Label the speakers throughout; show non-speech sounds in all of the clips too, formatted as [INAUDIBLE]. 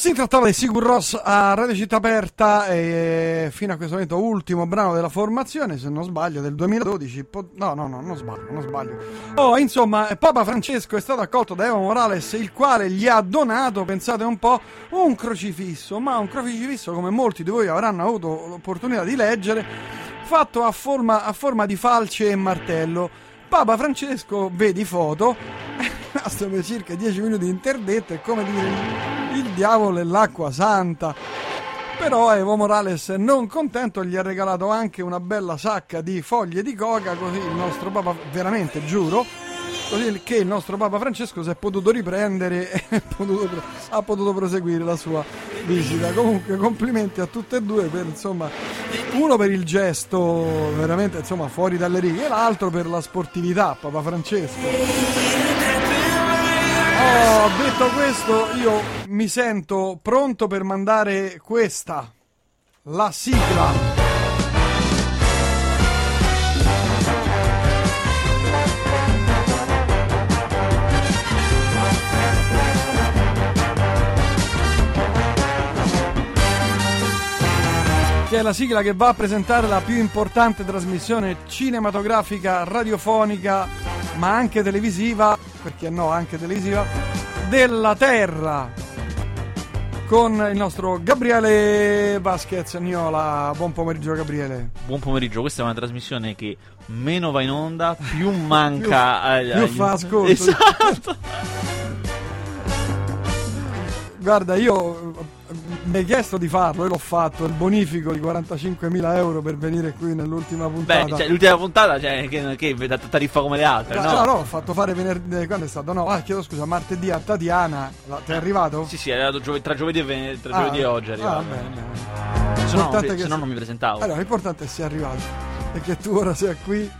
Speaker 1: Si trattava di Sigur Ross a Radio Città Aperta e fino a questo momento ultimo brano della formazione, se non sbaglio, del 2012. Po- no, no, no, non sbaglio, non sbaglio. Oh, insomma, Papa Francesco è stato accolto da Evo Morales, il quale gli ha donato, pensate un po', un crocifisso, ma un crocifisso come molti di voi avranno avuto l'opportunità di leggere, fatto a forma, a forma di falce e martello. Papa Francesco, vedi foto, [LAUGHS] [LAUGHS] rimasto per circa 10 minuti interdetto, è come dire il diavolo e l'acqua santa. Però Evo Morales, non contento, gli ha regalato anche una bella sacca di foglie di coca, così il nostro Papa, veramente giuro, così che il nostro Papa Francesco si è potuto riprendere [LAUGHS] e potuto, ha potuto proseguire la sua visita. Comunque complimenti a tutte e due per insomma uno per il gesto veramente insomma fuori dalle righe e l'altro per la sportività, Papa Francesco. Oh, detto questo, io mi sento pronto per mandare questa, la sigla. Che è la sigla che va a presentare la più importante trasmissione cinematografica, radiofonica, ma anche televisiva, perché no, anche televisiva, della Terra. Con il nostro Gabriele Vasquez Niola. Buon pomeriggio, Gabriele.
Speaker 2: Buon pomeriggio, questa è una trasmissione che meno va in onda, più manca.
Speaker 1: più, agli, più fa ascolto.
Speaker 2: Esatto. [LAUGHS]
Speaker 1: Guarda, io mi hai chiesto di farlo e l'ho fatto. Il bonifico di 45.000 euro per venire qui nell'ultima puntata.
Speaker 2: Beh, cioè, l'ultima puntata, cioè, che, che tariffa come le altre.
Speaker 1: No,
Speaker 2: no,
Speaker 1: no, no ho fatto fare venerdì. Quando è stato? No, ah, chiedo scusa, martedì a Tatiana. Ti è arrivato?
Speaker 2: Sì, sì, è arrivato giovedì, tra giovedì e, venerdì, tra ah, giovedì e oggi. È arrivato.
Speaker 1: Ah, bene.
Speaker 2: Se no, se no non mi presentavo.
Speaker 1: Allora, l'importante è che sia arrivato. E che tu ora sia qui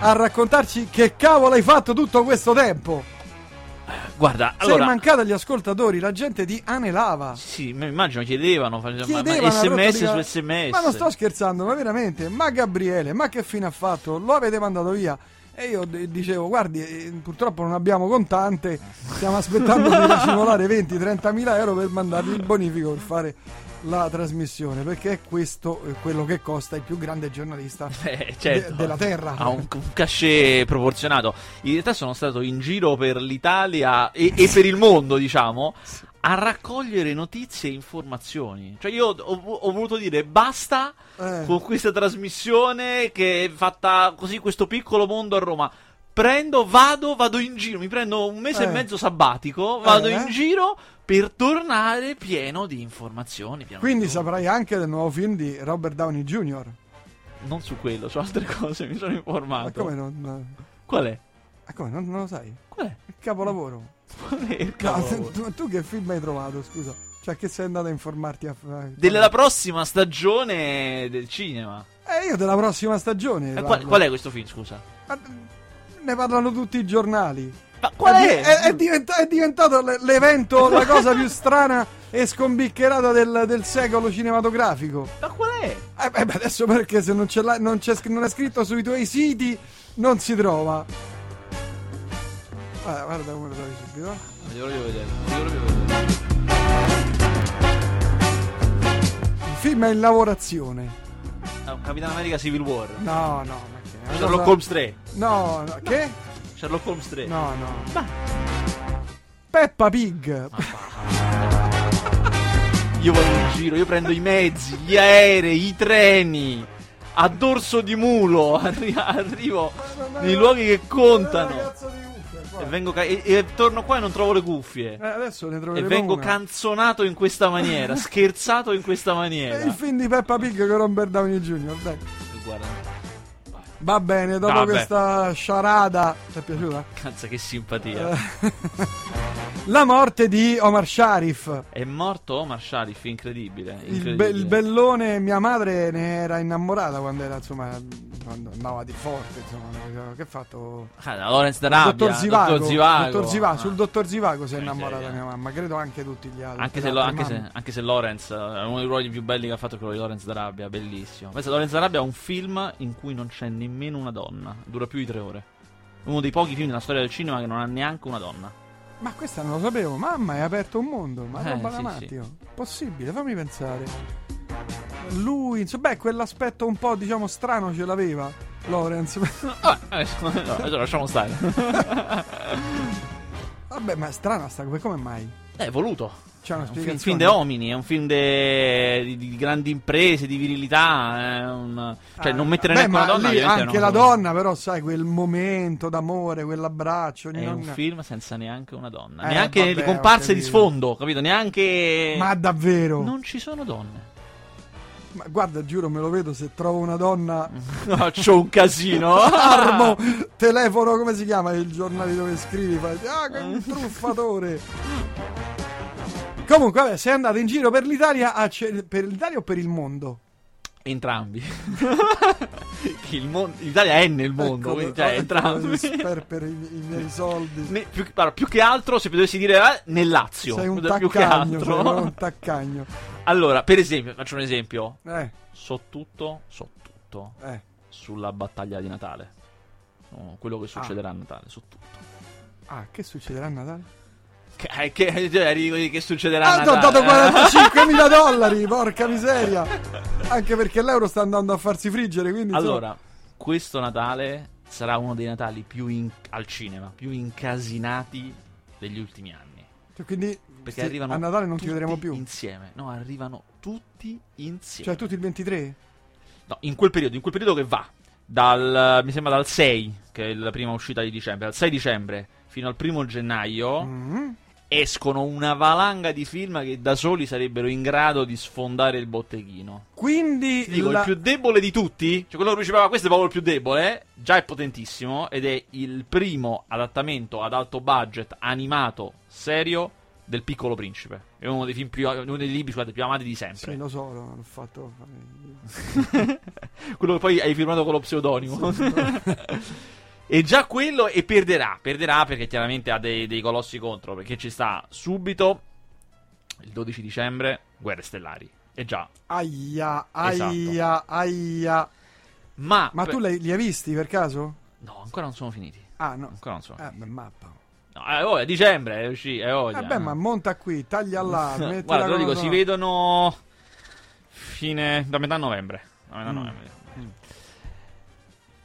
Speaker 1: a raccontarci che cavolo hai fatto tutto questo tempo.
Speaker 2: Guarda,
Speaker 1: Sei
Speaker 2: allora...
Speaker 1: mancato agli ascoltatori, la gente ti anelava.
Speaker 2: Sì, mi immagino chiedevano,
Speaker 1: chiedevano
Speaker 2: sms su sms.
Speaker 1: Ma non sto scherzando, ma veramente, ma Gabriele, ma che fine ha fatto? Lo avete mandato via? E io dicevo, guardi, eh, purtroppo non abbiamo contante, stiamo aspettando di [LAUGHS] racimolare 20-30 mila euro per mandargli il bonifico per fare la trasmissione perché è questo quello che costa il più grande giornalista [LAUGHS]
Speaker 2: eh, certo.
Speaker 1: de- della terra.
Speaker 2: Ha un, un cachet proporzionato. In realtà sono stato in giro per l'Italia e, e per il mondo, diciamo, a raccogliere notizie e informazioni. Cioè, io ho, ho voluto dire basta eh. con questa trasmissione che è fatta così, questo piccolo mondo a Roma. Prendo, vado, vado in giro, mi prendo un mese eh. e mezzo sabbatico, vado eh. in giro per tornare pieno di informazioni. Pieno
Speaker 1: Quindi
Speaker 2: di
Speaker 1: saprai anche del nuovo film di Robert Downey Jr.
Speaker 2: Non su quello, su altre [LAUGHS] cose mi sono informato.
Speaker 1: Ma come non...
Speaker 2: Qual è?
Speaker 1: Ma come, non, non lo sai?
Speaker 2: Qual è?
Speaker 1: Il capolavoro.
Speaker 2: Qual è il [LAUGHS] capolavoro?
Speaker 1: No, tu, tu, che film hai trovato, scusa? Cioè, che sei andato a informarti a...
Speaker 2: Della prossima stagione del cinema.
Speaker 1: Eh, io della prossima stagione.
Speaker 2: Eh, qual, qual, è questo film, scusa? Ma,
Speaker 1: ne parlano tutti i giornali.
Speaker 2: Ma qual è?
Speaker 1: È, è, diventa, è diventato l'evento, la [LAUGHS] cosa più strana e scombiccherata del, del, secolo cinematografico.
Speaker 2: Ma qual è?
Speaker 1: Eh, beh, adesso perché se non, non, non, è scritto sui tuoi siti non si trova. Ah, guarda come lo trovi subito.
Speaker 2: Io voglio vedere. Io voglio vedere.
Speaker 1: Il film è in lavorazione.
Speaker 2: No, Capitan America Civil War.
Speaker 1: No, no,
Speaker 2: Sherlock Holmes 3.
Speaker 1: No, no, che?
Speaker 2: Sherlock Holmes 3.
Speaker 1: No, no. Ma... Peppa Pig.
Speaker 2: io vado in giro, io prendo i mezzi, gli aerei, i treni. A dorso di mulo [LAUGHS] arri- arrivo nei luoghi che contano. E, vengo ca- e, e, torno qua e non trovo le cuffie.
Speaker 1: Eh, adesso ne
Speaker 2: E vengo
Speaker 1: una.
Speaker 2: canzonato in questa maniera, [LAUGHS] scherzato in questa maniera.
Speaker 1: È il film di Peppa Pig con Robert Downey Jr. Dai.
Speaker 2: Guarda.
Speaker 1: Va bene, dopo Vabbè. questa sciarada. Ti è piaciuta?
Speaker 2: Cazzo, che simpatia. [LAUGHS]
Speaker 1: La morte di Omar Sharif.
Speaker 2: È morto Omar Sharif, incredibile. incredibile.
Speaker 1: Il, be- il, bellone, mia madre ne era innamorata quando era, insomma, quando andava di forte, insomma. Che ha fatto?
Speaker 2: Ah, Lorenz D'Arabia.
Speaker 1: Dottor Zivago.
Speaker 2: Dottor Zivago.
Speaker 1: Dottor Zivago. Ah. Sul dottor Zivago si è innamorata mia mamma, credo anche tutti gli altri.
Speaker 2: Anche se, lo, anche, se, anche se, Lorenz è uno dei ruoli più belli che ha fatto quello di Lorenz D'Arabia, bellissimo. Pensa, Lorenz D'Arabia è un film in cui non c'è nemmeno una donna, dura più di tre ore. Uno dei pochi film nella storia del cinema che non ha neanche una donna.
Speaker 1: Ma questa non lo sapevo. Mamma, hai aperto un mondo. Ma
Speaker 2: Eh,
Speaker 1: roba da
Speaker 2: sì,
Speaker 1: matti.
Speaker 2: sì.
Speaker 1: oh. Possibile, fammi pensare. Lui, insomma, beh, quell'aspetto un po', diciamo, strano ce l'aveva. Lorenz.
Speaker 2: Ah, [LAUGHS] adesso, no, adesso lasciamo stare. [LAUGHS]
Speaker 1: Vabbè, ma è strana sta come come mai?
Speaker 2: È voluto.
Speaker 1: C'è una
Speaker 2: È un film,
Speaker 1: spiegazione.
Speaker 2: de uomini, è un film de- di, di grandi imprese, di virilità. È un... Cioè, non mettere
Speaker 1: Beh,
Speaker 2: neanche una
Speaker 1: ma
Speaker 2: donna.
Speaker 1: lì anche la donna, però, sai, quel momento d'amore, quell'abbraccio.
Speaker 2: È un film senza neanche una donna.
Speaker 1: Eh,
Speaker 2: neanche
Speaker 1: vabbè,
Speaker 2: le comparse di sfondo, capito? Neanche.
Speaker 1: Ma davvero?
Speaker 2: Non ci sono donne.
Speaker 1: Ma guarda, giuro, me lo vedo se trovo una donna. [LAUGHS]
Speaker 2: C'ho un casino. [LAUGHS]
Speaker 1: Armo, telefono, come si chiama il giornale dove scrivi? Fai, ah, che [LAUGHS] truffatore. Comunque, vabbè, sei andato in giro per l'Italia, a per l'Italia o per il mondo?
Speaker 2: Entrambi. [LAUGHS] il mon- L'Italia è nel mondo,
Speaker 1: Ecco,
Speaker 2: quindi, cioè, entrambi. [LAUGHS]
Speaker 1: dove sperpere i, i miei soldi.
Speaker 2: Ne- più, guarda, più che altro, se dovessi dire eh, nel Lazio.
Speaker 1: sei un
Speaker 2: più che
Speaker 1: taccagno, sei un [LAUGHS] taccagno.
Speaker 2: Allora, per esempio, faccio un esempio.
Speaker 1: Eh,
Speaker 2: So tutto, so tutto
Speaker 1: eh.
Speaker 2: sulla battaglia di Natale. No, quello che succederà a Natale, so tutto.
Speaker 1: Ah, che succederà a Natale?
Speaker 2: Che, eh, che, [LAUGHS] cioè, dico che succederà a
Speaker 1: Ah, dato
Speaker 2: eh.
Speaker 1: 45.000 [LAUGHS] dollari, porca miseria. Anche perché l'euro sta andando a farsi friggere, quindi...
Speaker 2: Allora, questo Natale sarà uno dei Natali più in- al cinema, più incasinati degli ultimi anni.
Speaker 1: Cioè, quindi
Speaker 2: Perché
Speaker 1: sì,
Speaker 2: arrivano
Speaker 1: a Natale non ti vedremo più.
Speaker 2: insieme. No, arrivano tutti insieme.
Speaker 1: Cioè, tutti il 23?
Speaker 2: No, in quel periodo, in quel periodo che va dal mi sembra dal 6, che è la prima uscita di dicembre, dal 6 dicembre fino al primo gennaio
Speaker 1: Mm.
Speaker 2: Escono una valanga di film che da soli sarebbero in grado di sfondare il botteghino.
Speaker 1: Quindi
Speaker 2: Ti dico,
Speaker 1: la-
Speaker 2: il più debole di tutti, cioè quello che diceva questo è proprio il più debole, già è potentissimo ed è il primo adattamento ad alto budget animato serio del Piccolo Principe. È uno dei film più uno dei libri scusate, più amati di sempre.
Speaker 1: Sì, lo so, l'ho fatto. [LAUGHS]
Speaker 2: quello che poi hai firmato con lo pseudonimo. [LAUGHS] e già quello e perderà, perderà perché chiaramente ha dei, dei colossi contro, perché ci sta subito il 12 dicembre Guerre Stellari. E già.
Speaker 1: Aia,
Speaker 2: Esatto.
Speaker 1: aia, aia.
Speaker 2: Ma
Speaker 1: Ma
Speaker 2: per-
Speaker 1: tu li, li hai visti per caso?
Speaker 2: No, ancora non sono finiti.
Speaker 1: Ah, no.
Speaker 2: Ancora non sono.
Speaker 1: Eh, beh, mappa.
Speaker 2: No, è voglia, dicembre è uscito, è voglia.
Speaker 1: Vabbè, ma monta qui, taglia là, [LAUGHS]
Speaker 2: Guarda, te lo dico, si vedono fine da metà novembre. Da metà
Speaker 1: Mm.
Speaker 2: novembre.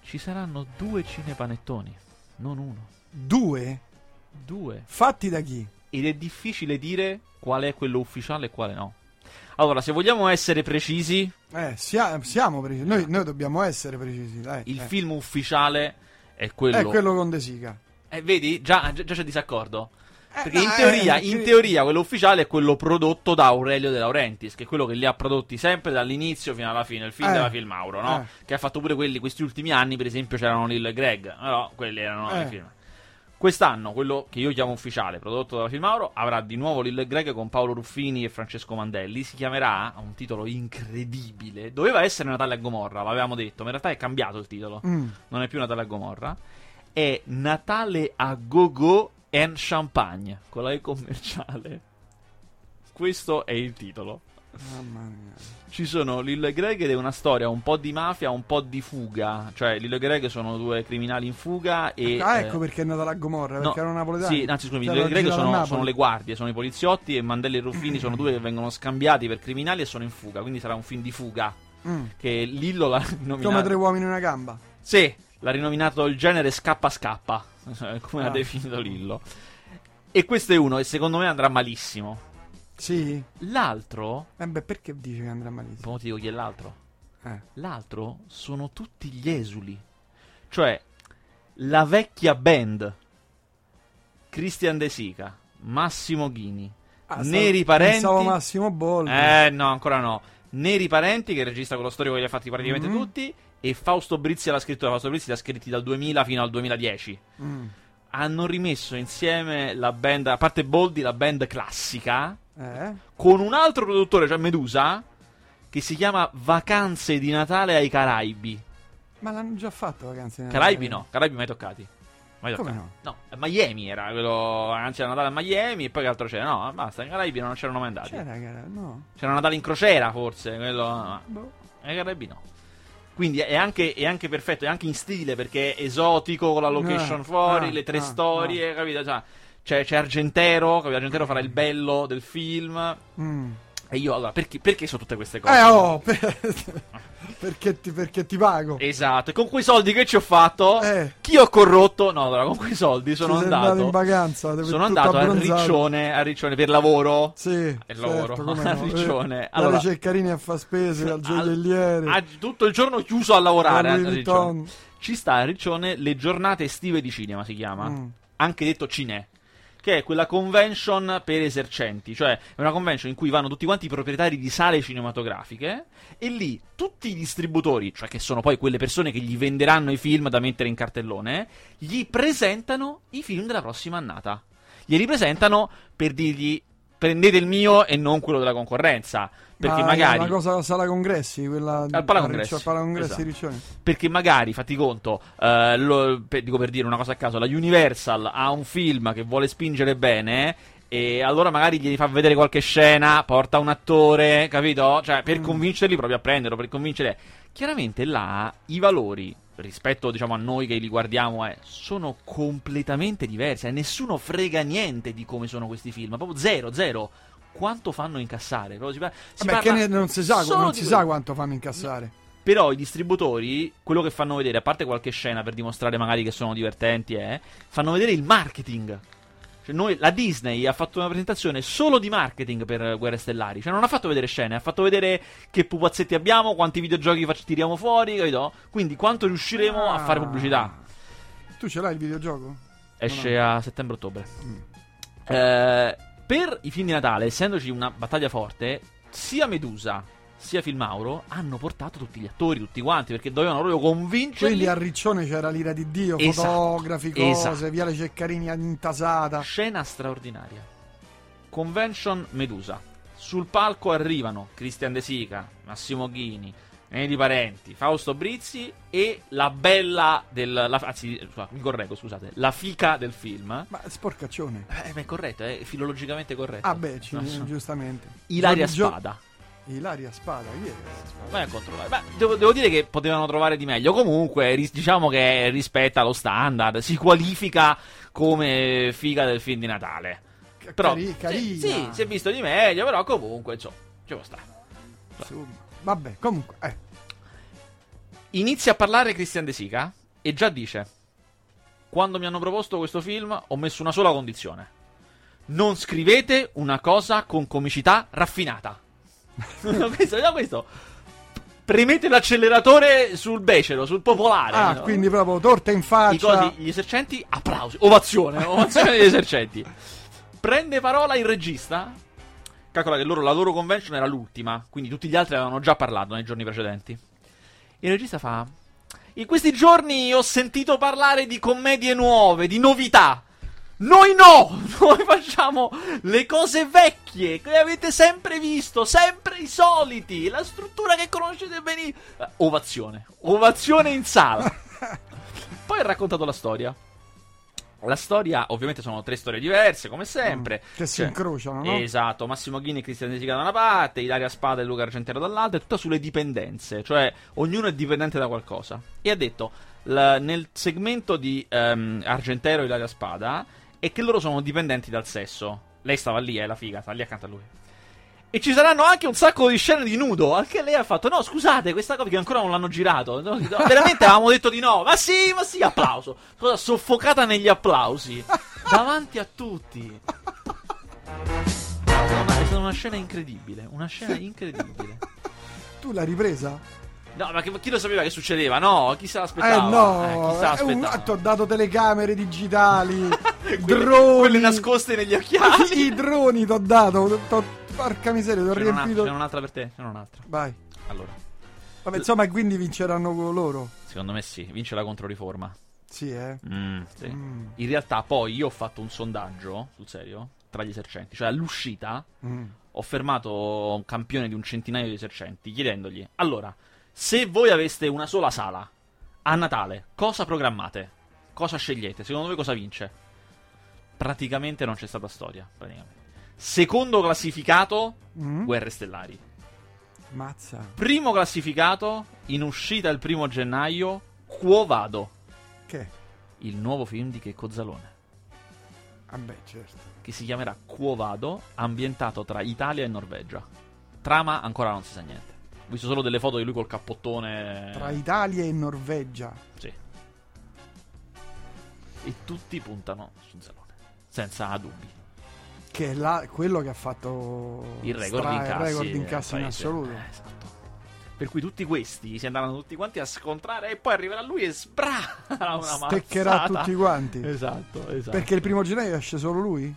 Speaker 2: Ci saranno due cinepanettoni, non uno,
Speaker 1: Due?
Speaker 2: due.
Speaker 1: Fatti da chi?
Speaker 2: Ed è difficile dire qual è quello ufficiale e quale no. Allora, se vogliamo essere precisi,
Speaker 1: Eh, sia- siamo precisi. Noi, noi dobbiamo essere precisi, dai.
Speaker 2: il
Speaker 1: eh.
Speaker 2: film ufficiale è quello.
Speaker 1: È quello con De Sica.
Speaker 2: Eh, vedi? Già, già c'è disaccordo.
Speaker 1: Eh,
Speaker 2: Perché
Speaker 1: no,
Speaker 2: in teoria,
Speaker 1: eh,
Speaker 2: in teoria quello ufficiale è quello prodotto da Aurelio De Laurentiis, che è quello che li ha prodotti sempre dall'inizio fino alla fine, il film
Speaker 1: Eh.
Speaker 2: della Filmauro, no?
Speaker 1: Eh.
Speaker 2: Che ha fatto pure quelli, questi ultimi anni, per esempio c'erano Lil e Greg, però quelli erano
Speaker 1: Eh.
Speaker 2: i film. Quest'anno, quello che io chiamo ufficiale, prodotto dalla Filmauro, avrà di nuovo Lil e Greg con Paolo Ruffini e Francesco Mandelli. Si chiamerà, ha un titolo incredibile, doveva essere Natale a Gomorra, l'avevamo detto, ma in realtà è cambiato il titolo
Speaker 1: Mm.
Speaker 2: non è più Natale a Gomorra, è Natale a Gogo and Champagne, con la E commerciale. Questo è il titolo.
Speaker 1: Mamma mia.
Speaker 2: Ci sono Lil e Greg ed è una storia un po' di mafia, un po' di fuga. Cioè, Lil e Greg sono due criminali in fuga e...
Speaker 1: ah, ecco
Speaker 2: eh,
Speaker 1: perché è nata la Gomorra,
Speaker 2: no,
Speaker 1: perché erano napoletani.
Speaker 2: Sì, anzi, scusami,
Speaker 1: Cioè,
Speaker 2: Lil e Greg sono, sono le guardie, sono i poliziotti e Mandelli e Ruffini [CLEARS THROAT] sono due che vengono scambiati per criminali e sono in fuga. Quindi sarà un film di fuga.
Speaker 1: Mm.
Speaker 2: Che Lillo l'ha
Speaker 1: Come
Speaker 2: nominato.
Speaker 1: tre uomini in una gamba.
Speaker 2: Sì, l'ha rinominato il genere scappa scappa, [LAUGHS] come
Speaker 1: Ah.
Speaker 2: ha definito Lillo. E questo è uno e secondo me andrà malissimo.
Speaker 1: Sì?
Speaker 2: L'altro,
Speaker 1: Eh beh, perché dice che andrà malissimo?
Speaker 2: poi ti dico chi è l'altro.
Speaker 1: Eh.
Speaker 2: L'altro sono tutti gli esuli. Cioè, la vecchia band. Christian De Sica, Massimo Ghini,
Speaker 1: Ah,
Speaker 2: Neri Parenti.
Speaker 1: Pensavo Massimo Boldi.
Speaker 2: Eh, no, ancora no. Neri Parenti, che è il regista con lo storico che li ha fatti praticamente
Speaker 1: Mhm.
Speaker 2: tutti. E Fausto Brizzi alla scrittura. Fausto Brizzi li ha scritti dal 2000 fino al 2010.
Speaker 1: Mm.
Speaker 2: hanno rimesso insieme la band, a parte Boldi, la band classica,
Speaker 1: Eh?
Speaker 2: con un altro produttore, cioè Medusa, che si chiama Vacanze di Natale ai Caraibi.
Speaker 1: Ma l'hanno già fatto vacanze.
Speaker 2: Caraibi
Speaker 1: Natale?
Speaker 2: no, Caraibi mai toccati. Mai
Speaker 1: Come
Speaker 2: toccati.
Speaker 1: no?
Speaker 2: No, Miami era quello, anzi era Natale a Miami e poi che altro c'era? No, basta, i Caraibi non c'erano mai andati.
Speaker 1: C'era, no.
Speaker 2: C'era Natale in crociera forse, quello...
Speaker 1: Boh.
Speaker 2: Ai Caraibi no. Quindi è anche, è anche perfetto, è anche in stile perché è esotico con la location
Speaker 1: Ah,
Speaker 2: fuori,
Speaker 1: ah,
Speaker 2: le tre
Speaker 1: ah,
Speaker 2: storie, capito? Cioè, c'è, c'è Argentero, capito? Argentero farà il bello del film.
Speaker 1: Mm.
Speaker 2: E io, allora, perché, perché so tutte queste cose?
Speaker 1: Eh, oh, [LAUGHS] per- perché, ti, perché ti pago.
Speaker 2: Esatto, e con quei soldi che ci ho fatto,
Speaker 1: Eh.
Speaker 2: chi ho corrotto? No, allora, con quei soldi sono
Speaker 1: Ci sei
Speaker 2: andato.
Speaker 1: in vacanza.
Speaker 2: sono andato a. Riccione, a Riccione per lavoro.
Speaker 1: Sì,
Speaker 2: Il
Speaker 1: certo, [LAUGHS]
Speaker 2: lavoro a
Speaker 1: no.
Speaker 2: Riccione.
Speaker 1: Eh,
Speaker 2: Allora-
Speaker 1: Ceccarini a fa spese, al gioielliere.
Speaker 2: Ah, tutto il giorno chiuso a lavorare
Speaker 1: a
Speaker 2: a
Speaker 1: Louis
Speaker 2: Riccione. Ci sta a Riccione le giornate estive di cinema, si chiama.
Speaker 1: Mm.
Speaker 2: Anche detto Cine. Che è quella convention per esercenti, cioè è una convention in cui vanno tutti quanti i proprietari di sale cinematografiche e lì tutti i distributori, cioè che sono poi quelle persone che gli venderanno i film da mettere in cartellone, gli presentano i film della prossima annata. Glieli presentano per dirgli prendete il mio e non quello della concorrenza. Perché
Speaker 1: Ma
Speaker 2: magari
Speaker 1: è una cosa alla sala congressi, quella
Speaker 2: Al Palacongressi.
Speaker 1: al Palacongressi
Speaker 2: Esatto. Perché magari, fatti conto, eh, lo- per- dico per dire una cosa a caso, la Universal ha un film che vuole spingere bene. E allora magari gli fa vedere qualche scena, porta un attore, capito? Cioè, per
Speaker 1: Mm.
Speaker 2: convincerli proprio a prenderlo, per convincere. Chiaramente là i valori rispetto, diciamo, a noi che li guardiamo, eh, sono completamente diversi. E nessuno frega niente di come sono questi film. Proprio zero, zero. Quanto fanno incassare? Proprio si par- si
Speaker 1: Vabbè,
Speaker 2: parla
Speaker 1: che non si sa, non si sa quanto fanno incassare.
Speaker 2: Però i distributori, quello che fanno vedere, a parte qualche scena per dimostrare magari che sono divertenti, eh, fanno vedere il marketing. Cioè noi, la Disney ha fatto una presentazione solo di marketing per Guerre Stellari. Cioè non ha fatto vedere scene, ha fatto vedere che pupazzetti abbiamo, quanti videogiochi fac- tiriamo fuori, capito? Quindi quanto riusciremo a fare
Speaker 1: Ah.
Speaker 2: pubblicità.
Speaker 1: Tu ce l'hai il videogioco?
Speaker 2: Esce a settembre-ottobre.
Speaker 1: Mm.
Speaker 2: Eh, per i film di Natale, essendoci una battaglia forte, sia Medusa sia Filmauro hanno portato tutti gli attori, tutti quanti, perché dovevano proprio convincerli.
Speaker 1: Quindi a Riccione c'era l'ira di Dio,
Speaker 2: Esatto,
Speaker 1: fotografi, cose,
Speaker 2: esatto.
Speaker 1: via le Ceccarini intasata.
Speaker 2: Scena straordinaria. Convention Medusa. Sul palco arrivano Cristian De Sica, Massimo Ghini, Nedi Parenti, Fausto Brizzi e la bella del... la- anzi, mi correggo, scusate. La fica del film.
Speaker 1: Ma sporcaccione.
Speaker 2: Eh, ma è corretto, è filologicamente corretto.
Speaker 1: Ah beh, ci-
Speaker 2: so.
Speaker 1: giustamente.
Speaker 2: Ilaria
Speaker 1: Gio-
Speaker 2: Spada.
Speaker 1: Ilaria Spada, Spada?
Speaker 2: Vai a controllare. Beh, devo, devo dire che potevano trovare di meglio. Comunque, ris- diciamo che rispetta lo standard. Si qualifica come figa del film di Natale. Però,
Speaker 1: cari-
Speaker 2: sì,
Speaker 1: carina.
Speaker 2: sì, si è visto di meglio. Però, comunque, insomma, ci può stare.
Speaker 1: Insomma. Vabbè, comunque, eh.
Speaker 2: Inizia a parlare Christian De Sica e già dice: Quando mi hanno proposto questo film, ho messo una sola condizione: non scrivete una cosa con comicità raffinata. [LAUGHS] questo, già questo. Premete l'acceleratore sul becero, sul popolare.
Speaker 1: Ah,
Speaker 2: no?
Speaker 1: quindi proprio torta in faccia.
Speaker 2: cosi- gli esercenti, applausi, ovazione, ovazione degli esercenti. Prende parola il regista. Calcola che loro, la loro convention era l'ultima, quindi tutti gli altri avevano già parlato nei giorni precedenti. Il regista fa: In questi giorni ho sentito parlare di commedie nuove, di novità. Noi no! [LAUGHS] Noi facciamo le cose vecchie che avete sempre visto, sempre i soliti, la struttura che conoscete benissimo. Eh, Ovazione, ovazione in sala. [LAUGHS] Poi ha raccontato la storia. La storia, ovviamente, sono tre storie diverse, come sempre.
Speaker 1: Mm, che si
Speaker 2: Cioè,
Speaker 1: incrociano, no?
Speaker 2: Esatto, Massimo Ghini e Cristian De Sica da una parte, Ilaria Spada e Luca Argentero dall'altra, è tutta sulle dipendenze, cioè ognuno è dipendente da qualcosa. E ha detto, l- nel segmento di ehm, Argentero e Ilaria Spada, è che loro sono dipendenti dal sesso. Lei stava lì, è la figa, sta lì accanto a lui. E ci saranno anche un sacco di scene di nudo. Anche lei ha fatto: No, scusate, questa cosa che ancora non l'hanno girato. No, no, [LAUGHS] veramente avevamo detto di no. Ma sì, ma sì, applauso. Cosa soffocata negli applausi. davanti a tutti. È una, è stata una scena incredibile. Una scena incredibile.
Speaker 1: Tu l'hai ripresa?
Speaker 2: No, ma che- chi lo sapeva che succedeva? No, chi se
Speaker 1: Eh
Speaker 2: l'aspettava?
Speaker 1: no,
Speaker 2: Eh, chi se
Speaker 1: un- ti ho dato telecamere digitali, [LAUGHS]
Speaker 2: Quelle-
Speaker 1: droni.
Speaker 2: Quelle nascoste negli occhiali.
Speaker 1: I droni ti ho dato, t'ho- porca miseria, ti ho
Speaker 2: C'è un'altra,
Speaker 1: riempito.
Speaker 2: c'è un'altra per te? C'è un'altra.
Speaker 1: Vai.
Speaker 2: Allora,
Speaker 1: Vabbè, insomma, quindi vinceranno loro.
Speaker 2: secondo me sì, vince la controriforma.
Speaker 1: Sì, eh.
Speaker 2: Mm, sì.
Speaker 1: Mm,
Speaker 2: In realtà poi io ho fatto un sondaggio, sul serio, tra gli esercenti. Cioè all'uscita
Speaker 1: mm.
Speaker 2: ho fermato un campione di un centinaio di esercenti chiedendogli, allora, se voi aveste una sola sala a Natale, cosa programmate? Cosa scegliete? Secondo voi cosa vince? Praticamente non c'è stata storia. praticamente. Secondo classificato,
Speaker 1: Mm.
Speaker 2: Guerre Stellari.
Speaker 1: Mazza.
Speaker 2: Primo classificato, in uscita il primo gennaio, Quo Vado,
Speaker 1: Che?
Speaker 2: il nuovo film di Checco Zalone.
Speaker 1: Vabbè, certo.
Speaker 2: che si chiamerà Quo Vado, ambientato tra Italia e Norvegia. Trama ancora non si sa niente. Ho visto solo delle foto di lui col cappottone.
Speaker 1: Tra Italia e Norvegia.
Speaker 2: Sì. E tutti puntano sul Zalone. Senza dubbi.
Speaker 1: Che è la- quello che ha fatto
Speaker 2: Il record
Speaker 1: stra-
Speaker 2: di incassi.
Speaker 1: record incassi in assoluto.
Speaker 2: Eh, esatto. Per cui tutti questi si andranno tutti quanti a scontrare e poi arriverà lui e sbra [LAUGHS] una
Speaker 1: Steccherà
Speaker 2: mazzata.
Speaker 1: tutti quanti.
Speaker 2: Esatto, esatto.
Speaker 1: Perché il primo gennaio esce solo lui?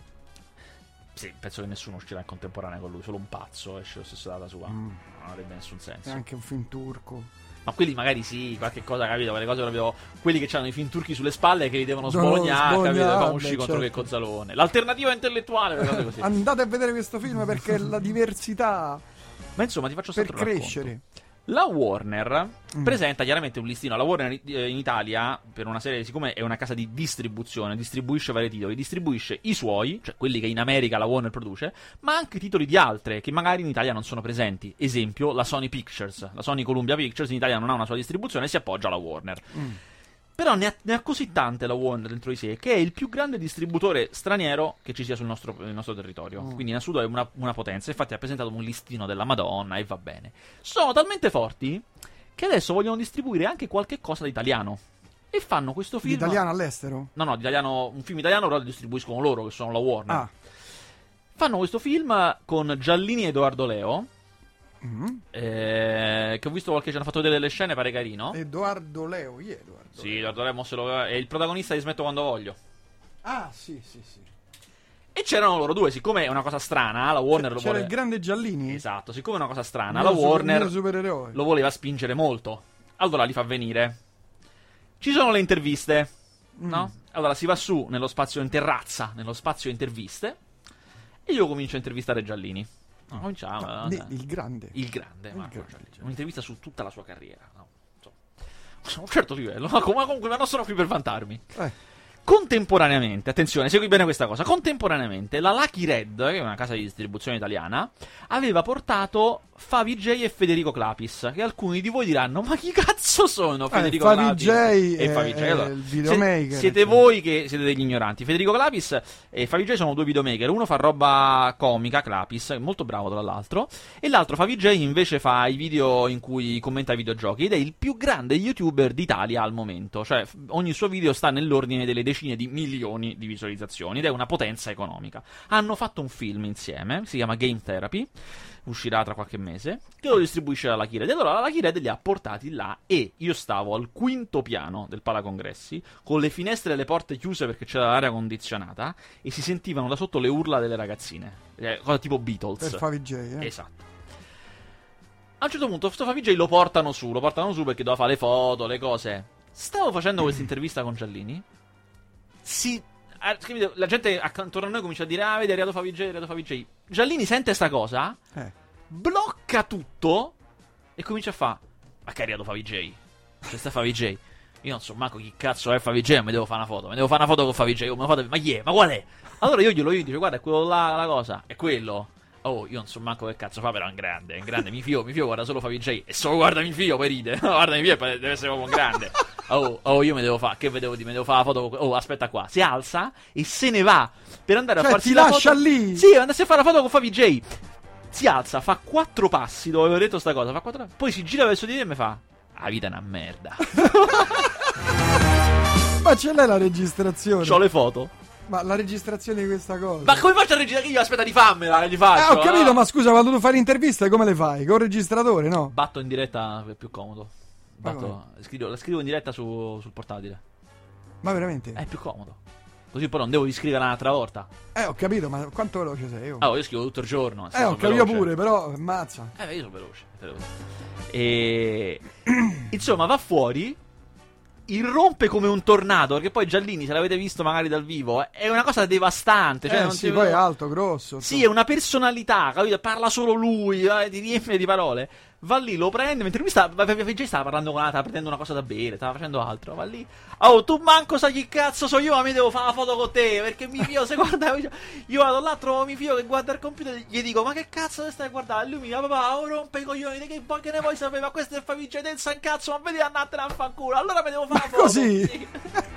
Speaker 2: Sì, penso che nessuno uscirà in contemporanea con lui, solo un pazzo esce lo stesso data sua.
Speaker 1: Mm.
Speaker 2: Non avrebbe nessun senso.
Speaker 1: È anche un film turco.
Speaker 2: Ma quelli magari sì, qualche cosa capito, quelle cose proprio quelli che hanno i film turchi sulle spalle che li devono sbolognare, capito?
Speaker 1: sbolognare,
Speaker 2: Fa uscire contro
Speaker 1: certo.
Speaker 2: che Cozzalone. L'alternativa intellettuale.
Speaker 1: Andate a vedere questo film perché la diversità
Speaker 2: Ma insomma, ti faccio
Speaker 1: per
Speaker 2: sempre un racconto. La Warner
Speaker 1: Mm.
Speaker 2: presenta chiaramente un listino. La Warner eh, in Italia, per una serie, siccome è una casa di distribuzione, distribuisce vari titoli, distribuisce i suoi, cioè quelli che in America la Warner produce, ma anche titoli di altre che magari in Italia non sono presenti. Esempio, la Sony Pictures. La Sony Columbia Pictures in Italia non ha una sua distribuzione e si appoggia alla Warner.
Speaker 1: Mm.
Speaker 2: Però ne ha, ne ha così tante la Warner dentro di sé che è il più grande distributore straniero che ci sia sul nostro, nostro territorio.
Speaker 1: Mm.
Speaker 2: Quindi in assoluto è una, una potenza. Infatti ha presentato un listino della Madonna e va bene. Sono talmente forti che adesso vogliono distribuire anche qualche cosa di italiano. E fanno questo film.
Speaker 1: L'italiano all'estero?
Speaker 2: No, no, di italiano, un film italiano però lo distribuiscono loro, che sono la Warner.
Speaker 1: Ah.
Speaker 2: Fanno questo film con Giallini e Edoardo Leo.
Speaker 1: Mm.
Speaker 2: eh, che ho visto qualche ci hanno fatto vedere delle scene, pare carino.
Speaker 1: Edoardo Leo, è Edoardo?
Speaker 2: Sì,
Speaker 1: Leo?
Speaker 2: Edoardo Leo se lo- è il protagonista di Smetto quando voglio.
Speaker 1: Ah, sì, sì, sì.
Speaker 2: E c'erano loro due, siccome è una cosa strana, la Warner lo
Speaker 1: C'era
Speaker 2: vuole...
Speaker 1: il grande Giallini?
Speaker 2: Esatto, siccome è una cosa strana,
Speaker 1: Mio
Speaker 2: la
Speaker 1: super-
Speaker 2: Warner lo voleva spingere molto. Allora li fa venire. Ci sono le interviste,
Speaker 1: Mm.
Speaker 2: no? Allora si va su nello spazio in terrazza, nello spazio interviste, e io comincio a intervistare Giallini.
Speaker 1: Ah.
Speaker 2: Cominciamo,
Speaker 1: No, ne- il grande.
Speaker 2: il grande,
Speaker 1: Il
Speaker 2: Marco
Speaker 1: grande.
Speaker 2: Giallini. Un'intervista su tutta la sua carriera, no? [LAUGHS] A un certo livello, ma comunque ma non sono qui per vantarmi.
Speaker 1: Eh,
Speaker 2: Contemporaneamente, attenzione, segui bene questa cosa. Contemporaneamente, la Lucky Red, che è una casa di distribuzione italiana, aveva portato Favi J e Federico Clapis. Che alcuni di voi diranno: Ma chi cazzo sono Federico
Speaker 1: Favi
Speaker 2: Clapis
Speaker 1: J
Speaker 2: e Favi J? Allora,
Speaker 1: il videomaker,
Speaker 2: siete
Speaker 1: cioè.
Speaker 2: voi che siete degli ignoranti. Federico Clapis e Favi J sono due videomaker. Uno fa roba comica, Clapis, è molto bravo tra l'altro. E l'altro, Favi J, invece fa i video in cui commenta i videogiochi. Ed è il più grande youtuber d'Italia al momento. Cioè, ogni suo video sta nell'ordine delle decine di milioni di visualizzazioni. Ed è una potenza economica. Hanno fatto un film insieme, si chiama Game Therapy. Uscirà tra qualche mese. Che lo distribuisce la Lucky Red. E allora la Lucky Red li ha portati là. E io stavo al quinto piano del Palacongressi. Con le finestre e le porte chiuse perché c'era l'aria condizionata. E si sentivano da sotto le urla delle ragazzine. Eh, cosa tipo Beatles.
Speaker 1: per Favi J, eh.
Speaker 2: Esatto. A un certo punto, sto Favi J lo portano su, lo portano su perché doveva fare le foto, le cose. Stavo facendo questa [CLEARS THROAT] intervista con Giallini. Si. ah? La gente accanto a noi comincia a dire: Ah, vedi, è arrivato Favi J, è arrivato Favi J. Giallini sente sta cosa,
Speaker 1: Eh.
Speaker 2: blocca tutto e comincia a fare: Ma che è arrivato Favi J? C'è sta Favi J. Io non so manco chi cazzo è Favi J, ma mi devo fare una foto. Mi devo fare una foto con Favi J. Oh, me la fate- Ma chi è? Ma qual è? Allora io glielo io dico: Guarda, è quello là, la cosa. È quello. Oh, io non so manco che cazzo fa, però è un grande, è un grande. Mi fio, mi fio, guarda solo Favi J. E solo guarda mi fio, poi ride. [LAUGHS] Guarda mi fio, deve essere proprio un grande. Oh, oh, io mi devo fare, che vedevo di, mi devo fare la foto. Oh, aspetta qua. Si alza e se ne va per andare a
Speaker 1: Cioè,
Speaker 2: farsi
Speaker 1: ti
Speaker 2: la
Speaker 1: lascia
Speaker 2: foto.
Speaker 1: lì?
Speaker 2: Sì, andarsi a fare la foto con Favi J. Si alza, fa quattro passi dove avevo detto sta cosa, fa quattro poi si gira verso di me e mi fa... La vita è una merda. [LAUGHS]
Speaker 1: Ma ce l'hai la registrazione?
Speaker 2: C'ho le foto.
Speaker 1: Ma la registrazione di questa cosa?
Speaker 2: Ma come faccio a registrare? Io aspetta di fammela, gli faccio.
Speaker 1: Ah, ho capito,
Speaker 2: ah.
Speaker 1: ma scusa, quando tu fai le interviste come le fai? Con il registratore, no?
Speaker 2: Batto in diretta è più comodo. Batto, scrivo, la scrivo in diretta su- sul portatile.
Speaker 1: Ma veramente?
Speaker 2: È più comodo. Così poi non devo riscrivere un'altra volta.
Speaker 1: Eh, ho capito, ma quanto veloce sei? Oh.
Speaker 2: Ah, io scrivo tutto il giorno.
Speaker 1: eh, ho capito pure, però, ammazza.
Speaker 2: Eh, io sono veloce. E. [CLEARS THROAT] Insomma, va fuori. Irrompe come un tornado. Perché poi Giallini, se l'avete visto magari dal vivo, è una cosa devastante. Cioè,
Speaker 1: eh,
Speaker 2: non
Speaker 1: sì, poi è alto, grosso.
Speaker 2: Sì, è una personalità, capito? Parla solo lui, eh, ti riempie di parole. Va lì, lo prende, mentre lui stava, VG stava parlando con stava prendendo una cosa da bere, stava facendo altro. Va lì, oh, tu manco sai chi cazzo so io, ma mi devo fare la foto con te, perché mi fio, se guarda, [LAUGHS] io vado là, trovo mi fio che guarda il computer, gli dico, ma che cazzo stai a guardare? E lui mi dice, papà, oh, rompe i coglioni, di che, che ne vuoi sapere? Ma questo è il Faviccia del San cazzo, ma vedi andatene a fanculo, allora mi devo fare la foto.
Speaker 1: Così?
Speaker 2: Sì.